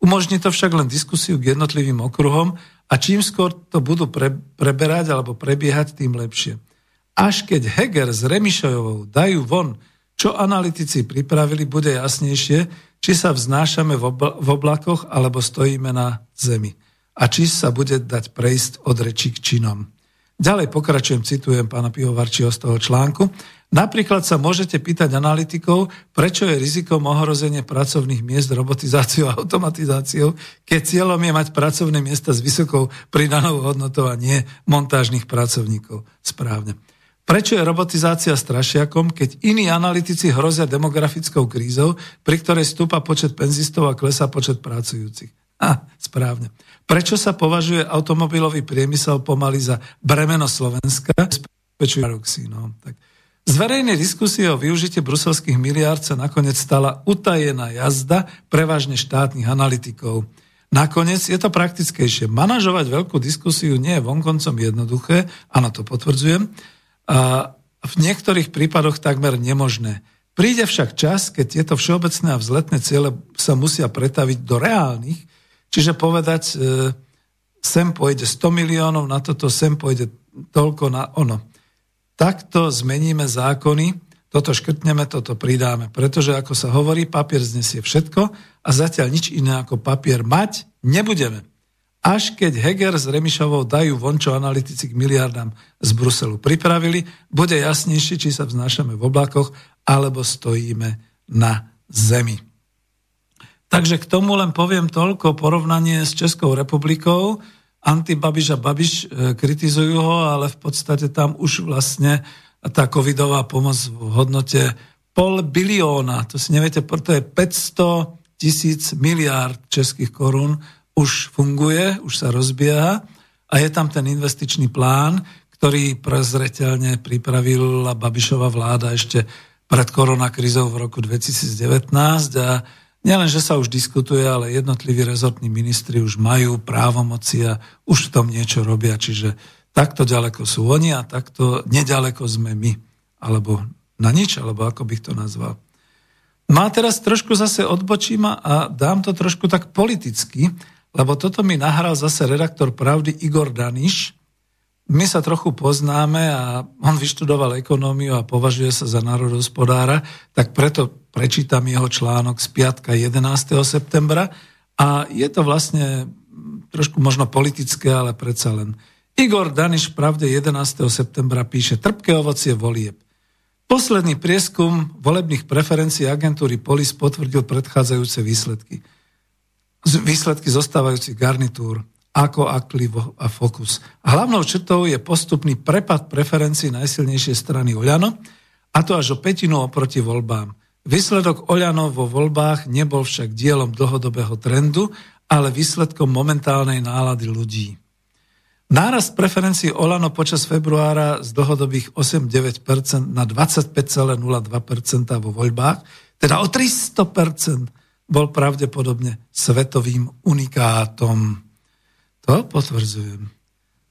Umožní to však len diskusiu k jednotlivým okruhom a čím skôr to budú pre, preberať alebo prebiehať, tým lepšie. Až keď Heger s Remišojovou dajú von, čo analytici pripravili, bude jasnejšie, či sa vznášame v, v oblakoch alebo stojíme na zemi. A či sa bude dať prejsť od rečí k činom. Ďalej pokračujem, citujem pána Pihovarčiho z toho článku. Napríklad sa môžete pýtať analytikov, prečo je rizikom ohrozenie pracovných miest robotizáciou a automatizáciou, keď cieľom je mať pracovné miesta s vysokou pridanou hodnotou a nie montážnych pracovníkov. Správne. Prečo je robotizácia strašiakom, keď iní analytici hrozia demografickou krízou, pri ktorej stúpa počet penzistov a klesá počet pracujúcich? A, správne. Prečo sa považuje automobilový priemysel pomaly za bremeno Slovenska? No, tak. Z verejnej diskusie o využite bruselských miliárd sa nakoniec stala utajená jazda prevažne štátnych analytikov. Nakoniec je to praktickejšie. Manažovať veľkú diskusiu nie je vonkoncom jednoduché, áno, to potvrdzujem, a v niektorých prípadoch takmer nemožné. Príde však čas, keď tieto všeobecné a vzletné ciele sa musia pretaviť do reálnych, čiže povedať, e, sem pôjde 100 miliónov, na toto sem pôjde toľko na ono. Takto zmeníme zákony, toto škrtneme, toto pridáme. Pretože, ako sa hovorí, papier znesie všetko a zatiaľ nič iné ako papier mať nebudeme. Až keď Heger s Remišovou dajú von, čo analytici k miliardám z Bruselu pripravili, bude jasnejšie, či sa vznášame v oblakoch, alebo stojíme na zemi. Takže k tomu len poviem toľko porovnanie s Českou republikou. Antibabiš a Babiš e, kritizujú ho, ale v podstate tam už vlastne tá covidová pomoc v hodnote pol bilióna, to si neviete, to je 500 tisíc miliárd českých korún, už funguje, už sa rozbieha a je tam ten investičný plán, ktorý prezreteľne pripravila Babišova vláda ešte pred koronakrizou v roku 2019 a nielen, že sa už diskutuje, ale jednotliví rezortní ministri už majú právomoci a už v tom niečo robia, čiže takto ďaleko sú oni a takto nedaleko sme my, alebo na nič, alebo ako bych to nazval. No a teraz trošku zase odbočím a dám to trošku tak politicky, lebo toto mi nahral zase redaktor Pravdy Igor Daniš. My sa trochu poznáme a on vyštudoval ekonómiu a považuje sa za národospodára, tak preto prečítam jeho článok z piatka 11. septembra a je to vlastne trošku možno politické, ale predsa len. Igor Daniš Pravde 11. septembra píše Trpké ovocie volieb. Posledný prieskum volebných preferencií agentúry Polis potvrdil predchádzajúce výsledky výsledky zostávajúcich garnitúr ako Aklivo a Fokus. Hlavnou črtou je postupný prepad preferencií najsilnejšej strany Oľano, a to až o petinu oproti voľbám. Výsledok Oľano vo voľbách nebol však dielom dlhodobého trendu, ale výsledkom momentálnej nálady ľudí. Nárast preferencií Olano počas februára z dlhodobých 8,9% na 25,02% vo voľbách, teda o 300% bol pravdepodobne svetovým unikátom. To potvrdzujem.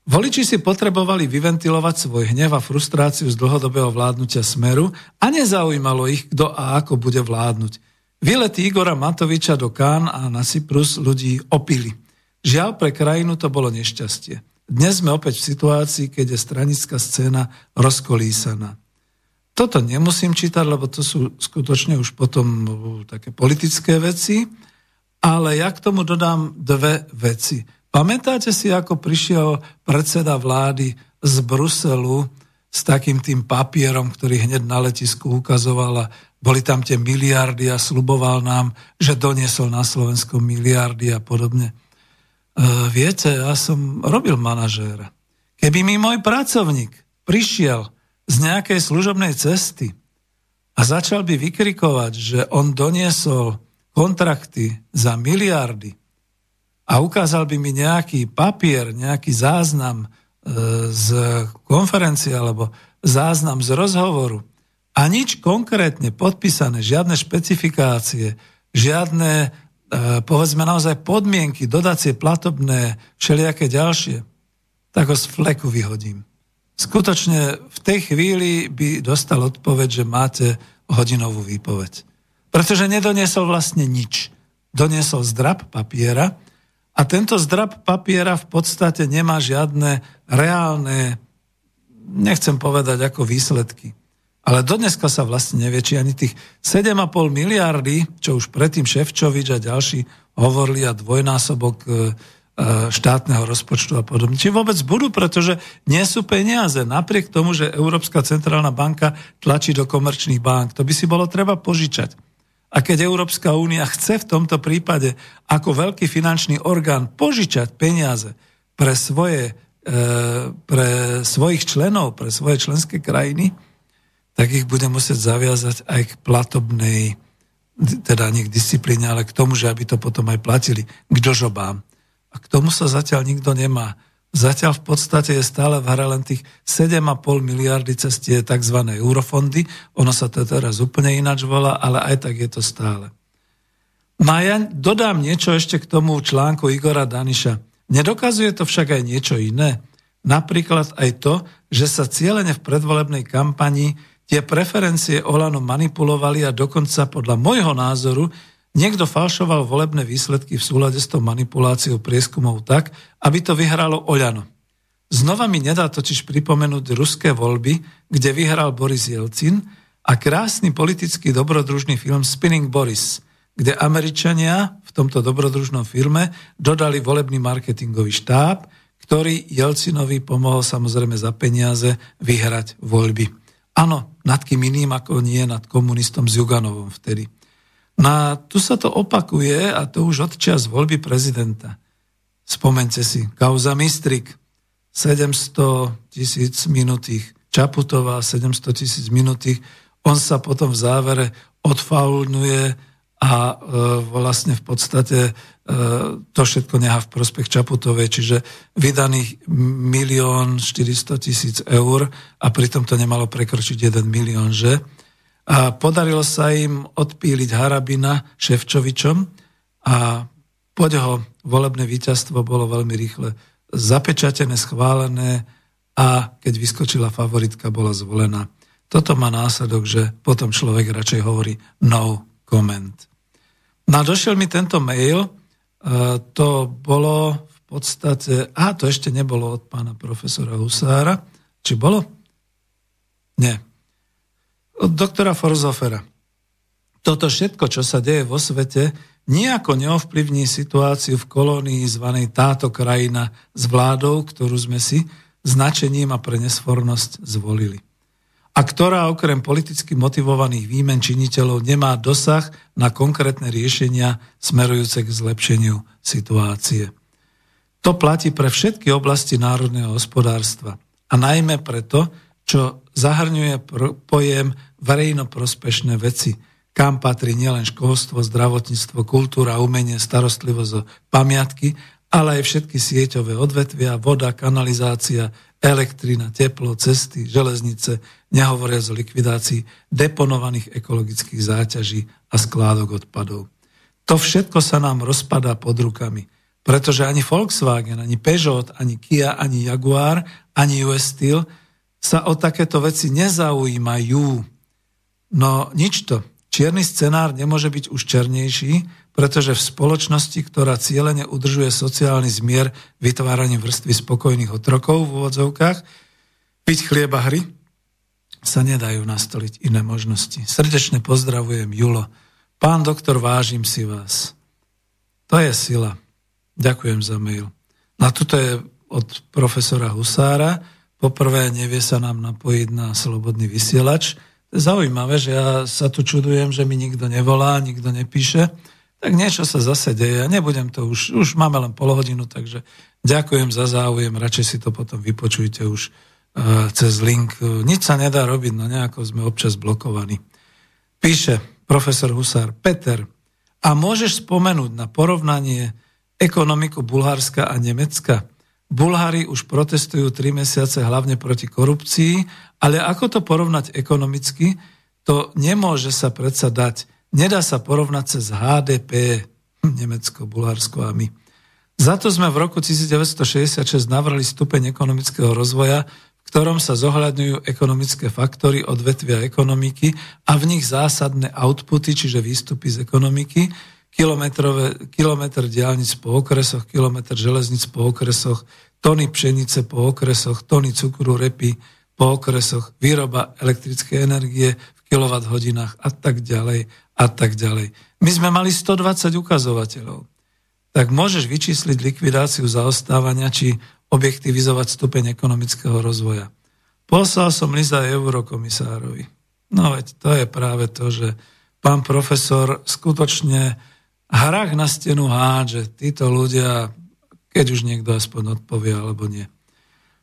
Voliči si potrebovali vyventilovať svoj hnev a frustráciu z dlhodobého vládnutia Smeru a nezaujímalo ich, kto a ako bude vládnuť. Výlety Igora Matoviča do Kán a na Cyprus ľudí opili. Žiaľ pre krajinu to bolo nešťastie. Dnes sme opäť v situácii, keď je stranická scéna rozkolísaná. Toto nemusím čítať, lebo to sú skutočne už potom uh, také politické veci, ale ja k tomu dodám dve veci. Pamätáte si, ako prišiel predseda vlády z Bruselu s takým tým papierom, ktorý hneď na letisku ukazoval a boli tam tie miliardy a sluboval nám, že doniesol na Slovensko miliardy a podobne. E, viete, ja som robil manažéra. Keby mi môj pracovník prišiel z nejakej služobnej cesty a začal by vykrikovať, že on doniesol kontrakty za miliardy a ukázal by mi nejaký papier, nejaký záznam e, z konferencie alebo záznam z rozhovoru. A nič konkrétne podpísané, žiadne špecifikácie, žiadne, e, povedzme naozaj podmienky, dodacie platobné, všelijaké ďalšie, tak ho z fleku vyhodím skutočne v tej chvíli by dostal odpoveď, že máte hodinovú výpoveď. Pretože nedoniesol vlastne nič. Doniesol zdrab papiera a tento zdrab papiera v podstate nemá žiadne reálne, nechcem povedať ako výsledky. Ale dneska sa vlastne nevie, či ani tých 7,5 miliardy, čo už predtým Ševčovič a ďalší hovorili a dvojnásobok e, štátneho rozpočtu a podobne. Či vôbec budú, pretože nie sú peniaze, napriek tomu, že Európska centrálna banka tlačí do komerčných bank. To by si bolo treba požičať. A keď Európska únia chce v tomto prípade ako veľký finančný orgán požičať peniaze pre, svoje, e, pre svojich členov, pre svoje členské krajiny, tak ich bude musieť zaviazať aj k platobnej, teda nie k disciplíne, ale k tomu, že aby to potom aj platili k dožobám. A k tomu sa zatiaľ nikto nemá. Zatiaľ v podstate je stále v hre len tých 7,5 miliardy cez tie tzv. eurofondy. Ono sa to teraz úplne ináč volá, ale aj tak je to stále. No a ja dodám niečo ešte k tomu článku Igora Daniša. Nedokazuje to však aj niečo iné. Napríklad aj to, že sa cieľene v predvolebnej kampani tie preferencie Olano manipulovali a dokonca podľa môjho názoru Niekto falšoval volebné výsledky v súlade s tou manipuláciou prieskumov tak, aby to vyhralo Oľano. Znova mi nedá totiž pripomenúť ruské voľby, kde vyhral Boris Jelcin a krásny politický dobrodružný film Spinning Boris, kde Američania v tomto dobrodružnom filme dodali volebný marketingový štáb, ktorý Jelcinovi pomohol samozrejme za peniaze vyhrať voľby. Áno, nad kým iným ako nie nad komunistom z Juganovom vtedy. No a tu sa to opakuje a to už od čas voľby prezidenta. Spomente si, kauza Mistrik, 700 tisíc minutých, Čaputová 700 tisíc minutých, on sa potom v závere odfaulnuje a e, vlastne v podstate e, to všetko nechá v prospech Čaputovej, čiže vydaných milión 400 tisíc eur a pritom to nemalo prekročiť 1 milión, že? A podarilo sa im odpíliť Harabina Ševčovičom a pod jeho volebné víťazstvo bolo veľmi rýchle zapečatené, schválené a keď vyskočila favoritka, bola zvolená. Toto má následok, že potom človek radšej hovorí no comment. No a došiel mi tento mail, e, to bolo v podstate, a to ešte nebolo od pána profesora Husára, či bolo? Nie, od doktora Forzofera. Toto všetko, čo sa deje vo svete, nejako neovplyvní situáciu v kolónii zvanej táto krajina s vládou, ktorú sme si značením a pre nesfornosť zvolili. A ktorá okrem politicky motivovaných výmen činiteľov nemá dosah na konkrétne riešenia smerujúce k zlepšeniu situácie. To platí pre všetky oblasti národného hospodárstva. A najmä preto, čo zahrňuje pojem verejnoprospešné veci, kam patrí nielen školstvo, zdravotníctvo, kultúra, umenie, starostlivosť pamiatky, ale aj všetky sieťové odvetvia, voda, kanalizácia, elektrina, teplo, cesty, železnice, nehovoria o likvidácii deponovaných ekologických záťaží a skládok odpadov. To všetko sa nám rozpadá pod rukami, pretože ani Volkswagen, ani Peugeot, ani Kia, ani Jaguar, ani US Steel sa o takéto veci nezaujímajú. No nič to. Čierny scenár nemôže byť už černejší, pretože v spoločnosti, ktorá cieľene udržuje sociálny zmier vytváraním vrstvy spokojných otrokov v úvodzovkách, piť chlieba hry, sa nedajú nastoliť iné možnosti. Srdečne pozdravujem, Julo. Pán doktor, vážim si vás. To je sila. Ďakujem za mail. Na tuto je od profesora Husára. Poprvé nevie sa nám napojiť na slobodný vysielač, Zaujímavé, že ja sa tu čudujem, že mi nikto nevolá, nikto nepíše. Tak niečo sa zase deje. Nebudem to už, už máme len pol takže ďakujem za záujem. Radšej si to potom vypočujte už uh, cez link. Nič sa nedá robiť, no nejako sme občas blokovaní. Píše profesor Husár, Peter, a môžeš spomenúť na porovnanie ekonomiku Bulharska a Nemecka? Bulhári už protestujú tri mesiace hlavne proti korupcii, ale ako to porovnať ekonomicky? To nemôže sa predsa dať. Nedá sa porovnať cez HDP Nemecko, Bulharsko a my. Za to sme v roku 1966 navrali stupeň ekonomického rozvoja, v ktorom sa zohľadňujú ekonomické faktory odvetvia ekonomiky a v nich zásadné outputy, čiže výstupy z ekonomiky, kilometr diálnic po okresoch, kilometr železnic po okresoch, tony pšenice po okresoch, tony cukru, repy po okresoch, výroba elektrickej energie v kWh a tak ďalej a tak ďalej. My sme mali 120 ukazovateľov. tak môžeš vyčísliť likvidáciu zaostávania či objektivizovať stupeň ekonomického rozvoja. Poslal som list aj eurokomisárovi. No veď to je práve to, že pán profesor skutočne hrách na stenu hádže. Títo ľudia, keď už niekto aspoň odpovie alebo nie.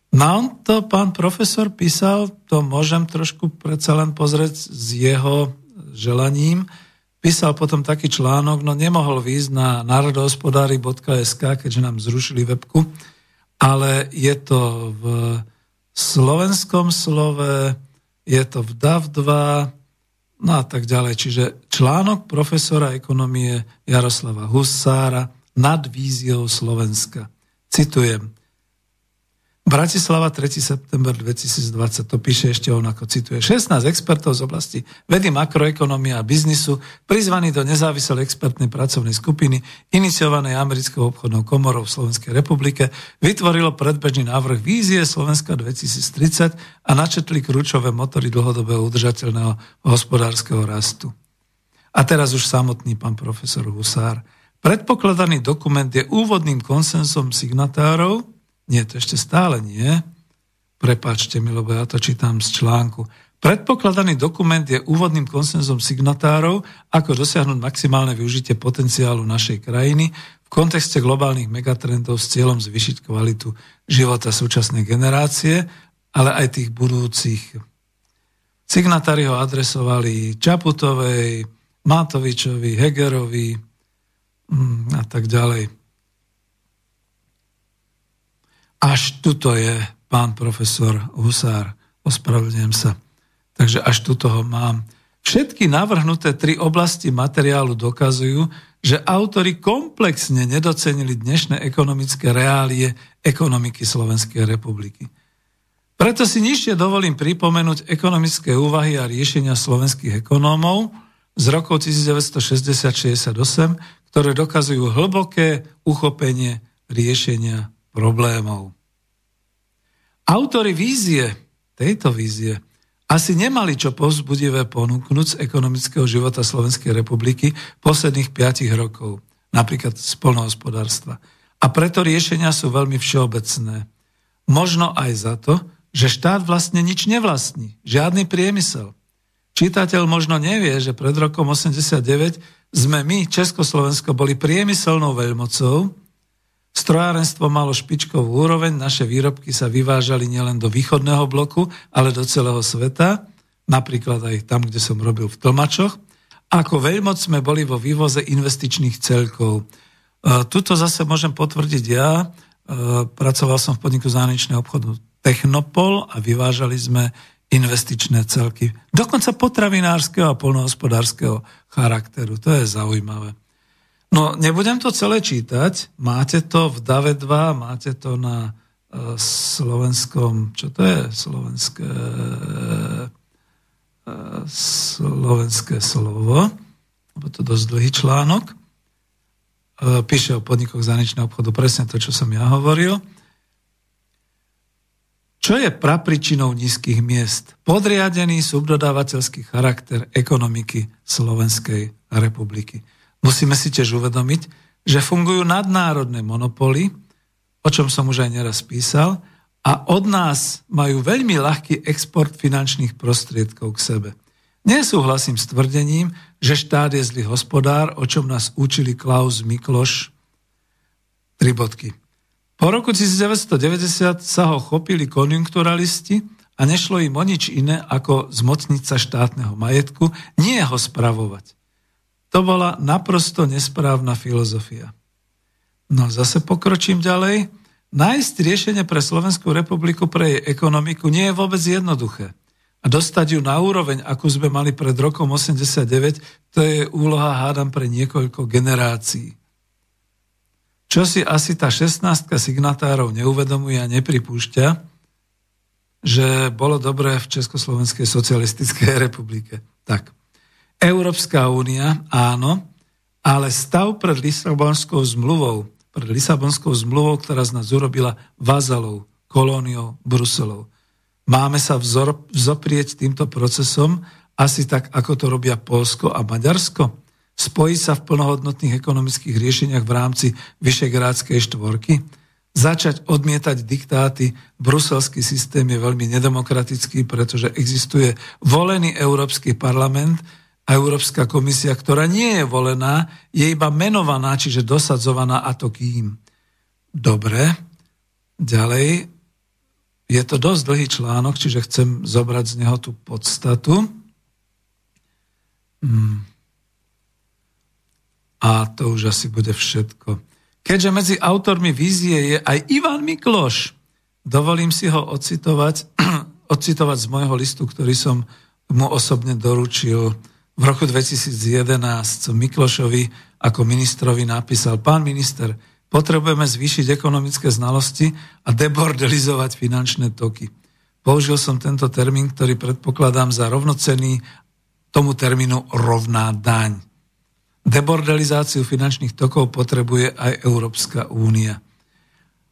No on to pán profesor písal, to môžem trošku predsa len pozrieť s jeho želaním, písal potom taký článok, no nemohol výjsť na národohospodári.sk, keďže nám zrušili webku, ale je to v slovenskom slove, je to v DAV2, no a tak ďalej. Čiže článok profesora ekonomie Jaroslava Husára nad víziou Slovenska. Citujem. Bratislava 3. september 2020, to píše ešte on ako cituje. 16 expertov z oblasti vedy, makroekonomie a biznisu, prizvaní do nezávislej expertnej pracovnej skupiny, iniciovanej americkou obchodnou komorou v Slovenskej republike, vytvorilo predbežný návrh vízie Slovenska 2030 a načetli kľúčové motory dlhodobého udržateľného hospodárskeho rastu. A teraz už samotný pán profesor Husár. Predpokladaný dokument je úvodným konsensom signatárov, nie, to ešte stále nie. Prepačte mi, lebo ja to čítam z článku. Predpokladaný dokument je úvodným konsenzom signatárov, ako dosiahnuť maximálne využitie potenciálu našej krajiny v kontexte globálnych megatrendov s cieľom zvyšiť kvalitu života súčasnej generácie, ale aj tých budúcich. Signatári ho adresovali Čaputovej, Matovičovi, Hegerovi mm, a tak ďalej. Až tuto je pán profesor Husár. Ospravedlňujem sa. Takže až tuto ho mám. Všetky navrhnuté tri oblasti materiálu dokazujú, že autory komplexne nedocenili dnešné ekonomické reálie ekonomiky Slovenskej republiky. Preto si nižšie dovolím pripomenúť ekonomické úvahy a riešenia slovenských ekonómov z rokov 1960-68, ktoré dokazujú hlboké uchopenie riešenia problémov. Autory vízie, tejto vízie, asi nemali čo povzbudivé ponúknuť z ekonomického života Slovenskej republiky posledných 5 rokov, napríklad z polnohospodárstva. A preto riešenia sú veľmi všeobecné. Možno aj za to, že štát vlastne nič nevlastní, žiadny priemysel. Čítateľ možno nevie, že pred rokom 89 sme my, Československo, boli priemyselnou veľmocou, Strojárenstvo malo špičkovú úroveň, naše výrobky sa vyvážali nielen do východného bloku, ale do celého sveta, napríklad aj tam, kde som robil v Tlmačoch. Ako veľmoc sme boli vo vývoze investičných celkov. E, tuto zase môžem potvrdiť ja. E, pracoval som v podniku zahraničného obchodu Technopol a vyvážali sme investičné celky. Dokonca potravinárskeho a polnohospodárskeho charakteru. To je zaujímavé. No, nebudem to celé čítať. Máte to v DAVE 2, máte to na uh, slovenskom, čo to je slovenské, uh, slovenské slovo, lebo to dosť dlhý článok. Uh, píše o podnikoch zahraničného obchodu presne to, čo som ja hovoril. Čo je prapričinou nízkych miest? Podriadený subdodávateľský charakter ekonomiky Slovenskej republiky. Musíme si tiež uvedomiť, že fungujú nadnárodné monopoly, o čom som už aj neraz písal, a od nás majú veľmi ľahký export finančných prostriedkov k sebe. Nesúhlasím s tvrdením, že štát je zlý hospodár, o čom nás učili Klaus Mikloš. Tri bodky. Po roku 1990 sa ho chopili konjunkturalisti a nešlo im o nič iné, ako zmocniť sa štátneho majetku, nie ho spravovať. To bola naprosto nesprávna filozofia. No zase pokročím ďalej. Nájsť riešenie pre Slovenskú republiku, pre jej ekonomiku nie je vôbec jednoduché. A dostať ju na úroveň, akú sme mali pred rokom 89, to je úloha, hádam, pre niekoľko generácií. Čo si asi tá 16 signatárov neuvedomuje a nepripúšťa, že bolo dobré v Československej socialistickej republike. Tak. Európska únia, áno, ale stav pred Lisabonskou zmluvou, pred Lisabonskou zmluvou, ktorá z nás urobila vazalov, kolóniou Bruselov. Máme sa vzor, vzoprieť týmto procesom asi tak, ako to robia Polsko a Maďarsko? spojiť sa v plnohodnotných ekonomických riešeniach v rámci Vyšegrádskej štvorky, začať odmietať diktáty. Bruselský systém je veľmi nedemokratický, pretože existuje volený Európsky parlament a Európska komisia, ktorá nie je volená, je iba menovaná, čiže dosadzovaná a to kým. Dobre, ďalej. Je to dosť dlhý článok, čiže chcem zobrať z neho tú podstatu. Hmm. A to už asi bude všetko. Keďže medzi autormi vízie je aj Ivan Mikloš, dovolím si ho ocitovať, ocitovať z môjho listu, ktorý som mu osobne doručil v roku 2011 som Miklošovi ako ministrovi napísal, pán minister, potrebujeme zvýšiť ekonomické znalosti a debordelizovať finančné toky. Použil som tento termín, ktorý predpokladám za rovnocený tomu termínu rovná daň. Debordelizáciu finančných tokov potrebuje aj Európska únia.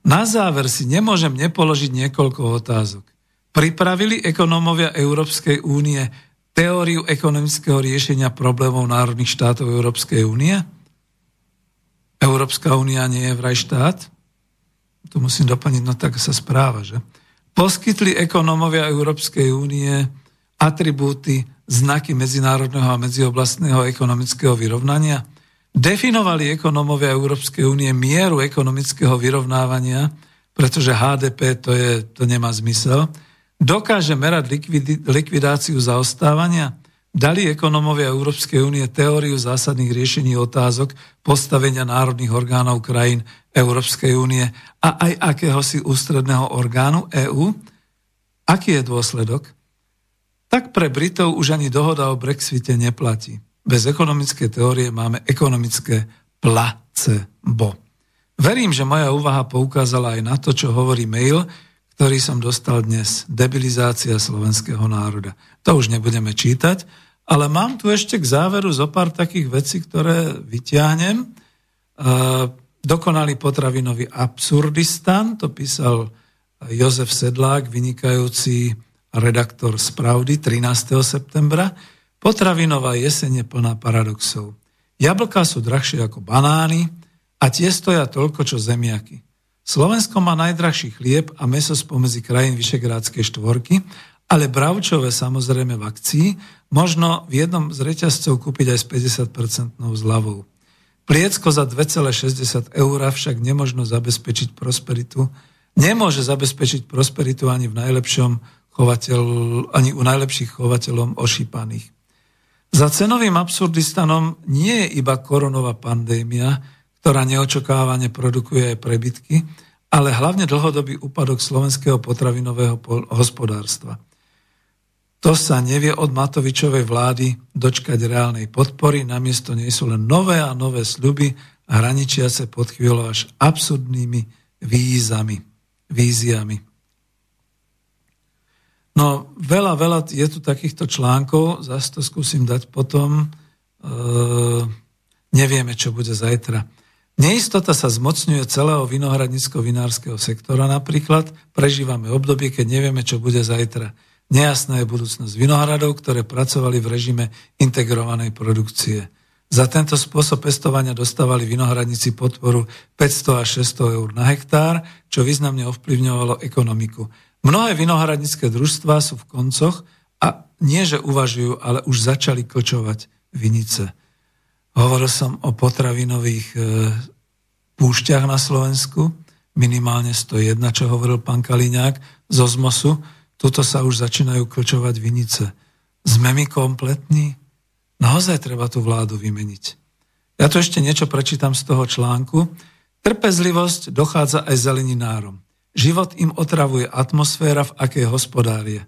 Na záver si nemôžem nepoložiť niekoľko otázok. Pripravili ekonómovia Európskej únie teóriu ekonomického riešenia problémov národných štátov Európskej únie? Európska únia nie je vraj štát? Tu musím doplniť, no tak sa správa, že? Poskytli ekonómovia Európskej únie atribúty znaky medzinárodného a medzioblastného ekonomického vyrovnania? Definovali ekonómovia Európskej únie mieru ekonomického vyrovnávania, pretože HDP to, je, to nemá zmysel. Dokáže merať likvidáciu zaostávania? Dali ekonómovia Európskej únie teóriu zásadných riešení otázok postavenia národných orgánov krajín Európskej únie a aj akéhosi ústredného orgánu EÚ? Aký je dôsledok? tak pre Britov už ani dohoda o Brexite neplatí. Bez ekonomické teórie máme ekonomické placebo. Verím, že moja úvaha poukázala aj na to, čo hovorí mail, ktorý som dostal dnes. Debilizácia slovenského národa. To už nebudeme čítať, ale mám tu ešte k záveru zo pár takých vecí, ktoré vyťahnem. Dokonalý potravinový absurdistan, to písal Jozef Sedlák, vynikajúci redaktor z Pravdy 13. septembra, potravinová jeseň je plná paradoxov. Jablká sú drahšie ako banány a tie stoja toľko, čo zemiaky. Slovensko má najdrahší chlieb a meso spomedzi krajín Vyšegrádskej štvorky, ale bravčové samozrejme v akcii možno v jednom z reťazcov kúpiť aj s 50% zľavou. Pliecko za 2,60 eur však nemožno zabezpečiť prosperitu, nemôže zabezpečiť prosperitu ani v najlepšom chovateľ, ani u najlepších chovateľom ošípaných. Za cenovým absurdistanom nie je iba koronová pandémia, ktorá neočakávane produkuje aj prebytky, ale hlavne dlhodobý úpadok slovenského potravinového hospodárstva. To sa nevie od Matovičovej vlády dočkať reálnej podpory, namiesto nej sú len nové a nové sľuby, hraničiace pod chvíľou až absurdnými vízami, víziami. No veľa, veľa je tu takýchto článkov, zase to skúsim dať potom. E, nevieme, čo bude zajtra. Neistota sa zmocňuje celého vinohradnicko-vinárskeho sektora napríklad. Prežívame obdobie, keď nevieme, čo bude zajtra. Nejasná je budúcnosť vinohradov, ktoré pracovali v režime integrovanej produkcie. Za tento spôsob pestovania dostávali vinohradníci podporu 500 až 600 eur na hektár, čo významne ovplyvňovalo ekonomiku. Mnohé vinohradnícke družstvá sú v koncoch a nie, že uvažujú, ale už začali kočovať vinice. Hovoril som o potravinových e, púšťach na Slovensku, minimálne 101, čo hovoril pán Kaliňák z Ozmosu. Tuto sa už začínajú kočovať vinice. Sme my kompletní? Naozaj treba tú vládu vymeniť. Ja tu ešte niečo prečítam z toho článku. Trpezlivosť dochádza aj zeleninárom. Život im otravuje atmosféra, v akej hospodárie.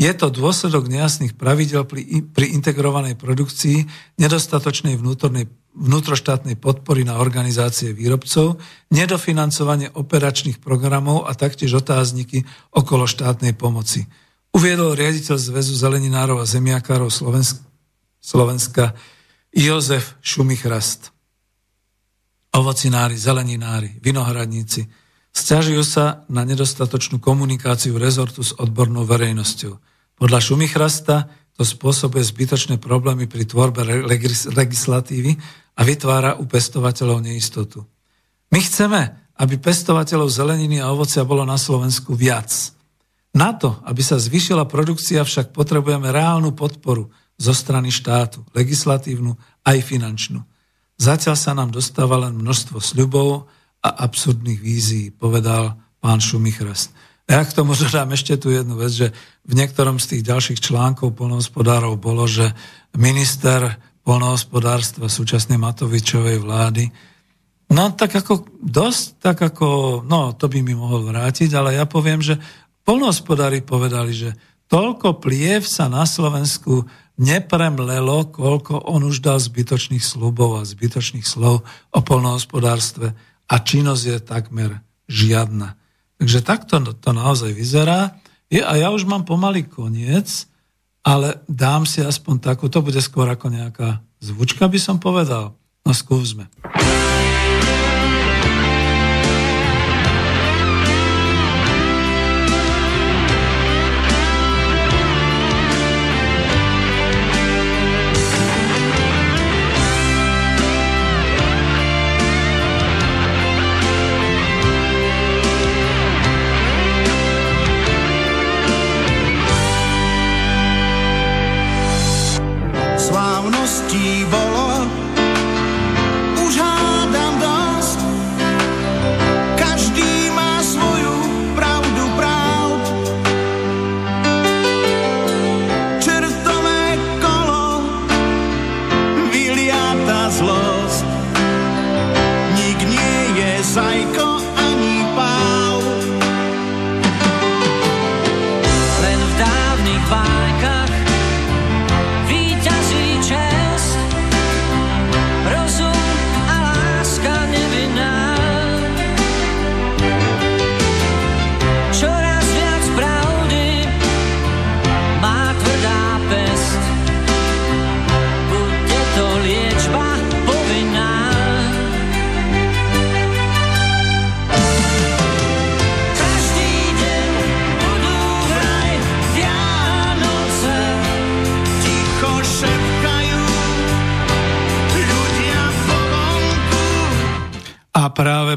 Je to dôsledok nejasných pravidel pri, pri integrovanej produkcii, nedostatočnej vnútornej, vnútroštátnej podpory na organizácie výrobcov, nedofinancovanie operačných programov a taktiež otázniky okolo štátnej pomoci. Uviedol riaditeľ Zväzu zeleninárov a zemiakárov Slovenska, Slovenska Jozef Šumichrast. Ovocinári, zeleninári, vinohradníci – Sťažujú sa na nedostatočnú komunikáciu rezortu s odbornou verejnosťou. Podľa Šumichrasta to spôsobuje zbytočné problémy pri tvorbe legislatívy a vytvára u pestovateľov neistotu. My chceme, aby pestovateľov zeleniny a ovocia bolo na Slovensku viac. Na to, aby sa zvyšila produkcia, však potrebujeme reálnu podporu zo strany štátu, legislatívnu aj finančnú. Zatiaľ sa nám dostáva len množstvo sľubov a absurdných vízií, povedal pán Šumichrast. Ja k tomu dodám ešte tu jednu vec, že v niektorom z tých ďalších článkov polnohospodárov bolo, že minister polnohospodárstva súčasnej Matovičovej vlády No tak ako dosť, tak ako, no to by mi mohol vrátiť, ale ja poviem, že polnohospodári povedali, že toľko pliev sa na Slovensku nepremlelo, koľko on už dal zbytočných slubov a zbytočných slov o polnohospodárstve a činnosť je takmer žiadna. Takže takto to naozaj vyzerá. Je, a ja už mám pomaly koniec, ale dám si aspoň takú, to bude skôr ako nejaká zvučka, by som povedal. No skúsme.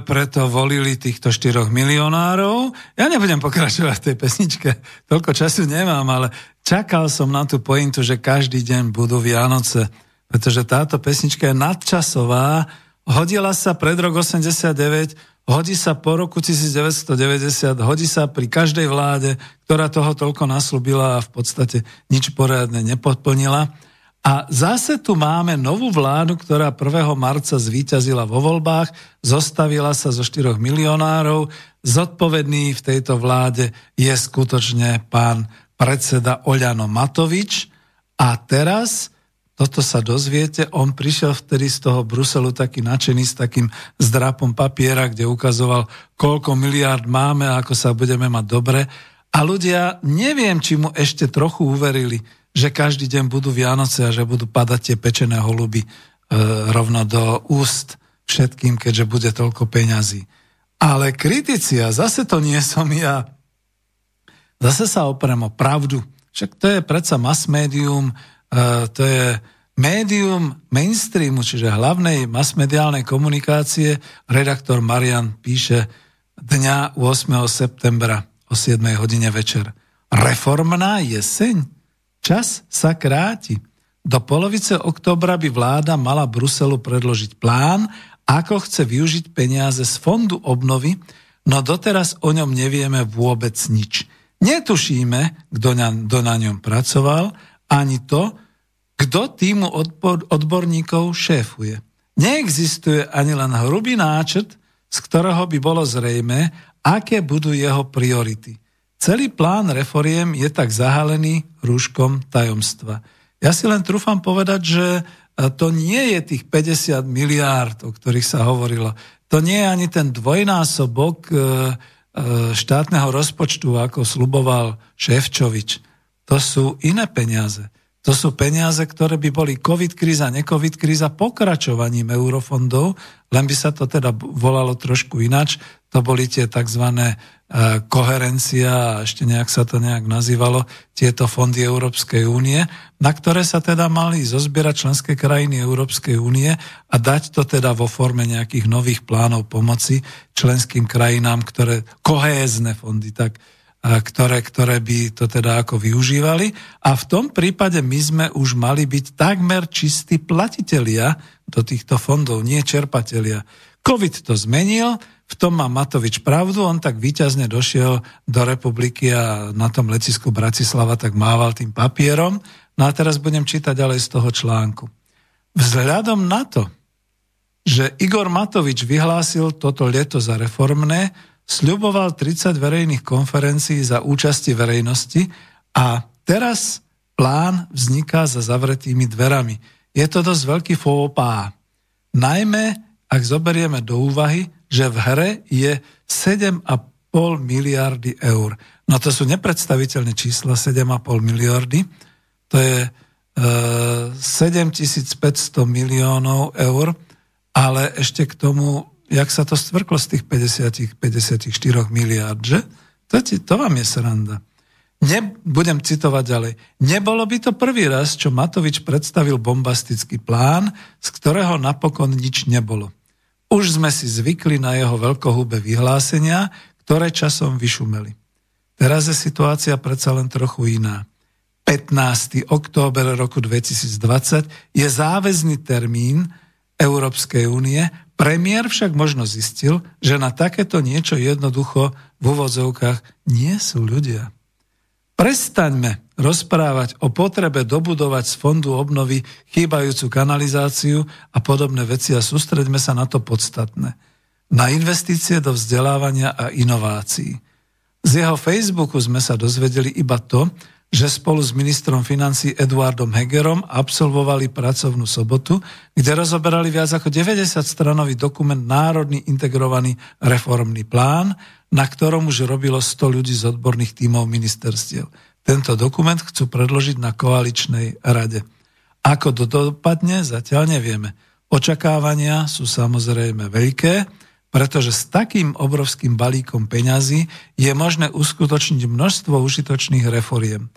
Preto volili týchto 4 milionárov. Ja nebudem pokračovať v tej pesničke, toľko času nemám, ale čakal som na tú pointu, že každý deň budú Vianoce, pretože táto pesnička je nadčasová, hodila sa pred rok 89, hodí sa po roku 1990, hodí sa pri každej vláde, ktorá toho toľko naslúbila a v podstate nič poriadne nepodplnila. A zase tu máme novú vládu, ktorá 1. marca zvíťazila vo voľbách, zostavila sa zo 4 milionárov. Zodpovedný v tejto vláde je skutočne pán predseda Oľano Matovič. A teraz, toto sa dozviete, on prišiel vtedy z toho Bruselu taký nadšený s takým zdrapom papiera, kde ukazoval, koľko miliárd máme a ako sa budeme mať dobre. A ľudia, neviem, či mu ešte trochu uverili, že každý deň budú Vianoce a že budú padať tie pečené holuby e, rovno do úst všetkým, keďže bude toľko peňazí. Ale kritici, a zase to nie som ja, zase sa oprem o pravdu. Však to je predsa mass médium, e, to je médium mainstreamu, čiže hlavnej masmediálnej komunikácie. Redaktor Marian píše dňa 8. septembra o 7. hodine večer. Reformná jeseň? Čas sa kráti. Do polovice oktobra by vláda mala Bruselu predložiť plán, ako chce využiť peniaze z fondu obnovy, no doteraz o ňom nevieme vôbec nič. Netušíme, kto na, kto na ňom pracoval, ani to, kto týmu odbor, odborníkov šéfuje. Neexistuje ani len hrubý náčrt, z ktorého by bolo zrejme, aké budú jeho priority. Celý plán reforiem je tak zahalený rúškom tajomstva. Ja si len trúfam povedať, že e, to nie je tých 50 miliárd, o ktorých sa hovorilo. To nie je ani ten dvojnásobok e, e, štátneho rozpočtu, ako sluboval Ševčovič. To sú iné peniaze. To sú peniaze, ktoré by boli COVID kríza, necovid kríza pokračovaním eurofondov, len by sa to teda volalo trošku inač. To boli tie tzv. E, koherencia, ešte nejak sa to nejak nazývalo, tieto fondy Európskej únie, na ktoré sa teda mali zozbierať členské krajiny Európskej únie a dať to teda vo forme nejakých nových plánov pomoci členským krajinám, ktoré, kohézne fondy, tak ktoré, ktoré by to teda ako využívali. A v tom prípade my sme už mali byť takmer čistí platitelia do týchto fondov, nie čerpatelia. COVID to zmenil, v tom má Matovič pravdu, on tak výťazne došiel do republiky a na tom letisku Bratislava tak mával tým papierom. No a teraz budem čítať ďalej z toho článku. Vzhľadom na to, že Igor Matovič vyhlásil toto leto za reformné, sľuboval 30 verejných konferencií za účasti verejnosti a teraz plán vzniká za zavretými dverami. Je to dosť veľký fópá. Najmä, ak zoberieme do úvahy, že v hre je 7,5 miliardy eur. No to sú nepredstaviteľné čísla, 7,5 miliardy. To je e, 7500 miliónov eur, ale ešte k tomu jak sa to stvrklo z tých 50, 54 miliárd, že? To, to vám je sranda. Ne, budem citovať ďalej. Nebolo by to prvý raz, čo Matovič predstavil bombastický plán, z ktorého napokon nič nebolo. Už sme si zvykli na jeho veľkohúbe vyhlásenia, ktoré časom vyšumeli. Teraz je situácia predsa len trochu iná. 15. október roku 2020 je záväzný termín Európskej únie, Premiér však možno zistil, že na takéto niečo jednoducho v uvozovkách nie sú ľudia. Prestaňme rozprávať o potrebe dobudovať z fondu obnovy chýbajúcu kanalizáciu a podobné veci a sústreďme sa na to podstatné. Na investície do vzdelávania a inovácií. Z jeho Facebooku sme sa dozvedeli iba to, že spolu s ministrom financí Eduardom Hegerom absolvovali pracovnú sobotu, kde rozoberali viac ako 90-stranový dokument Národný integrovaný reformný plán, na ktorom už robilo 100 ľudí z odborných tímov ministerstiev. Tento dokument chcú predložiť na koaličnej rade. Ako to dopadne, zatiaľ nevieme. Očakávania sú samozrejme veľké, pretože s takým obrovským balíkom peňazí je možné uskutočniť množstvo užitočných reforiem.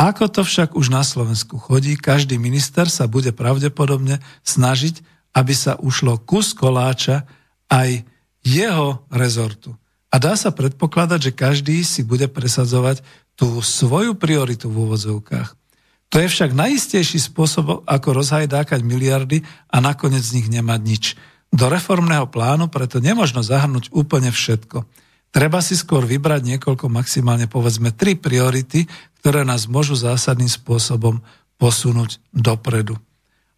Ako to však už na Slovensku chodí, každý minister sa bude pravdepodobne snažiť, aby sa ušlo kus koláča aj jeho rezortu. A dá sa predpokladať, že každý si bude presadzovať tú svoju prioritu v úvodzovkách. To je však najistejší spôsob, ako rozhajdákať miliardy a nakoniec z nich nemať nič. Do reformného plánu preto nemožno zahrnúť úplne všetko. Treba si skôr vybrať niekoľko, maximálne povedzme tri priority, ktoré nás môžu zásadným spôsobom posunúť dopredu.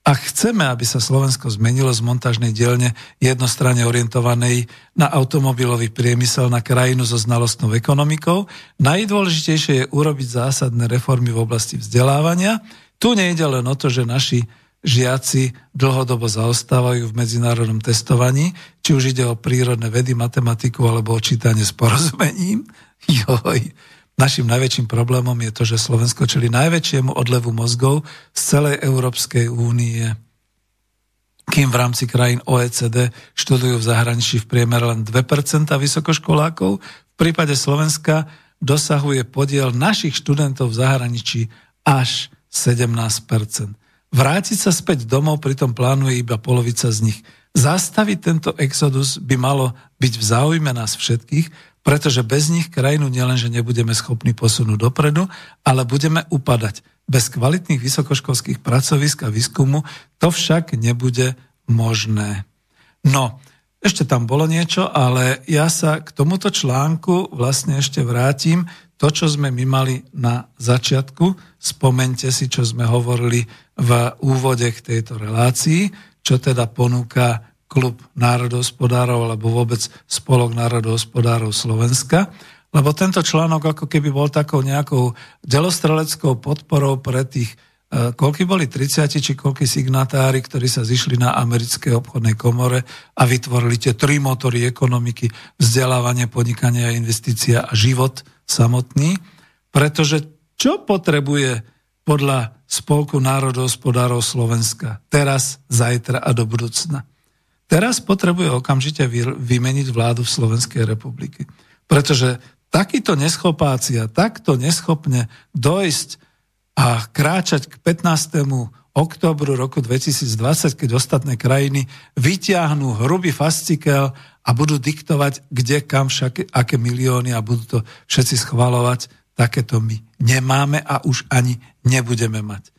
Ak chceme, aby sa Slovensko zmenilo z montážnej dielne jednostranne orientovanej na automobilový priemysel na krajinu so znalostnou ekonomikou, najdôležitejšie je urobiť zásadné reformy v oblasti vzdelávania. Tu nejde len o to, že naši žiaci dlhodobo zaostávajú v medzinárodnom testovaní, či už ide o prírodné vedy, matematiku alebo o čítanie s porozumením. Joj, Našim najväčším problémom je to, že Slovensko čeli najväčšiemu odlevu mozgov z celej Európskej únie. Kým v rámci krajín OECD študujú v zahraničí v priemere len 2% vysokoškolákov, v prípade Slovenska dosahuje podiel našich študentov v zahraničí až 17%. Vrátiť sa späť domov pritom plánuje iba polovica z nich. Zastaviť tento exodus by malo byť v záujme nás všetkých, pretože bez nich krajinu nielenže nebudeme schopní posunúť dopredu, ale budeme upadať. Bez kvalitných vysokoškolských pracovisk a výskumu to však nebude možné. No, ešte tam bolo niečo, ale ja sa k tomuto článku vlastne ešte vrátim. To, čo sme my mali na začiatku, spomente si, čo sme hovorili v úvode k tejto relácii, čo teda ponúka klub národohospodárov alebo vôbec spolok národohospodárov Slovenska, lebo tento článok ako keby bol takou nejakou delostreleckou podporou pre tých, e, koľky boli 30 či koľky signatári, ktorí sa zišli na americkej obchodnej komore a vytvorili tie tri motory ekonomiky, vzdelávanie, podnikanie a investícia a život samotný. Pretože čo potrebuje podľa Spolku národohospodárov Slovenska teraz, zajtra a do budúcna? Teraz potrebuje okamžite vymeniť vládu v Slovenskej republiky. Pretože takýto neschopáci a takto neschopne dojsť a kráčať k 15. oktobru roku 2020, keď ostatné krajiny vyťahnú hrubý fascikel a budú diktovať, kde, kam, však, aké milióny a budú to všetci schvalovať, takéto my nemáme a už ani nebudeme mať.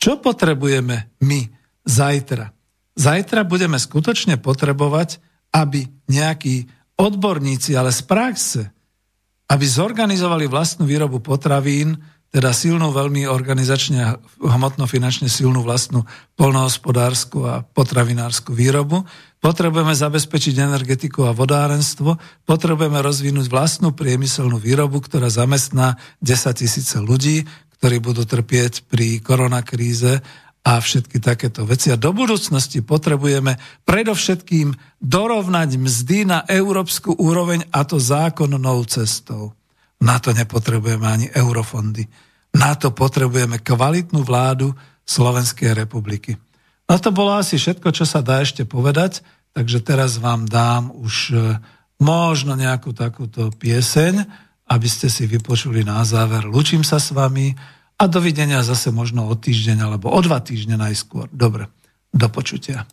Čo potrebujeme my zajtra? Zajtra budeme skutočne potrebovať, aby nejakí odborníci, ale z praxe, aby zorganizovali vlastnú výrobu potravín, teda silnú, veľmi organizačne, hmotno-finančne silnú vlastnú polnohospodárskú a potravinárskú výrobu. Potrebujeme zabezpečiť energetiku a vodárenstvo, potrebujeme rozvinúť vlastnú priemyselnú výrobu, ktorá zamestná 10 tisíce ľudí, ktorí budú trpieť pri koronakríze a všetky takéto veci. A do budúcnosti potrebujeme predovšetkým dorovnať mzdy na európsku úroveň a to zákonnou cestou. Na to nepotrebujeme ani eurofondy. Na to potrebujeme kvalitnú vládu Slovenskej republiky. A to bolo asi všetko, čo sa dá ešte povedať, takže teraz vám dám už e, možno nejakú takúto pieseň, aby ste si vypočuli na záver. Lučím sa s vami a dovidenia zase možno o týždeň alebo o dva týždne najskôr. Dobre, do počutia.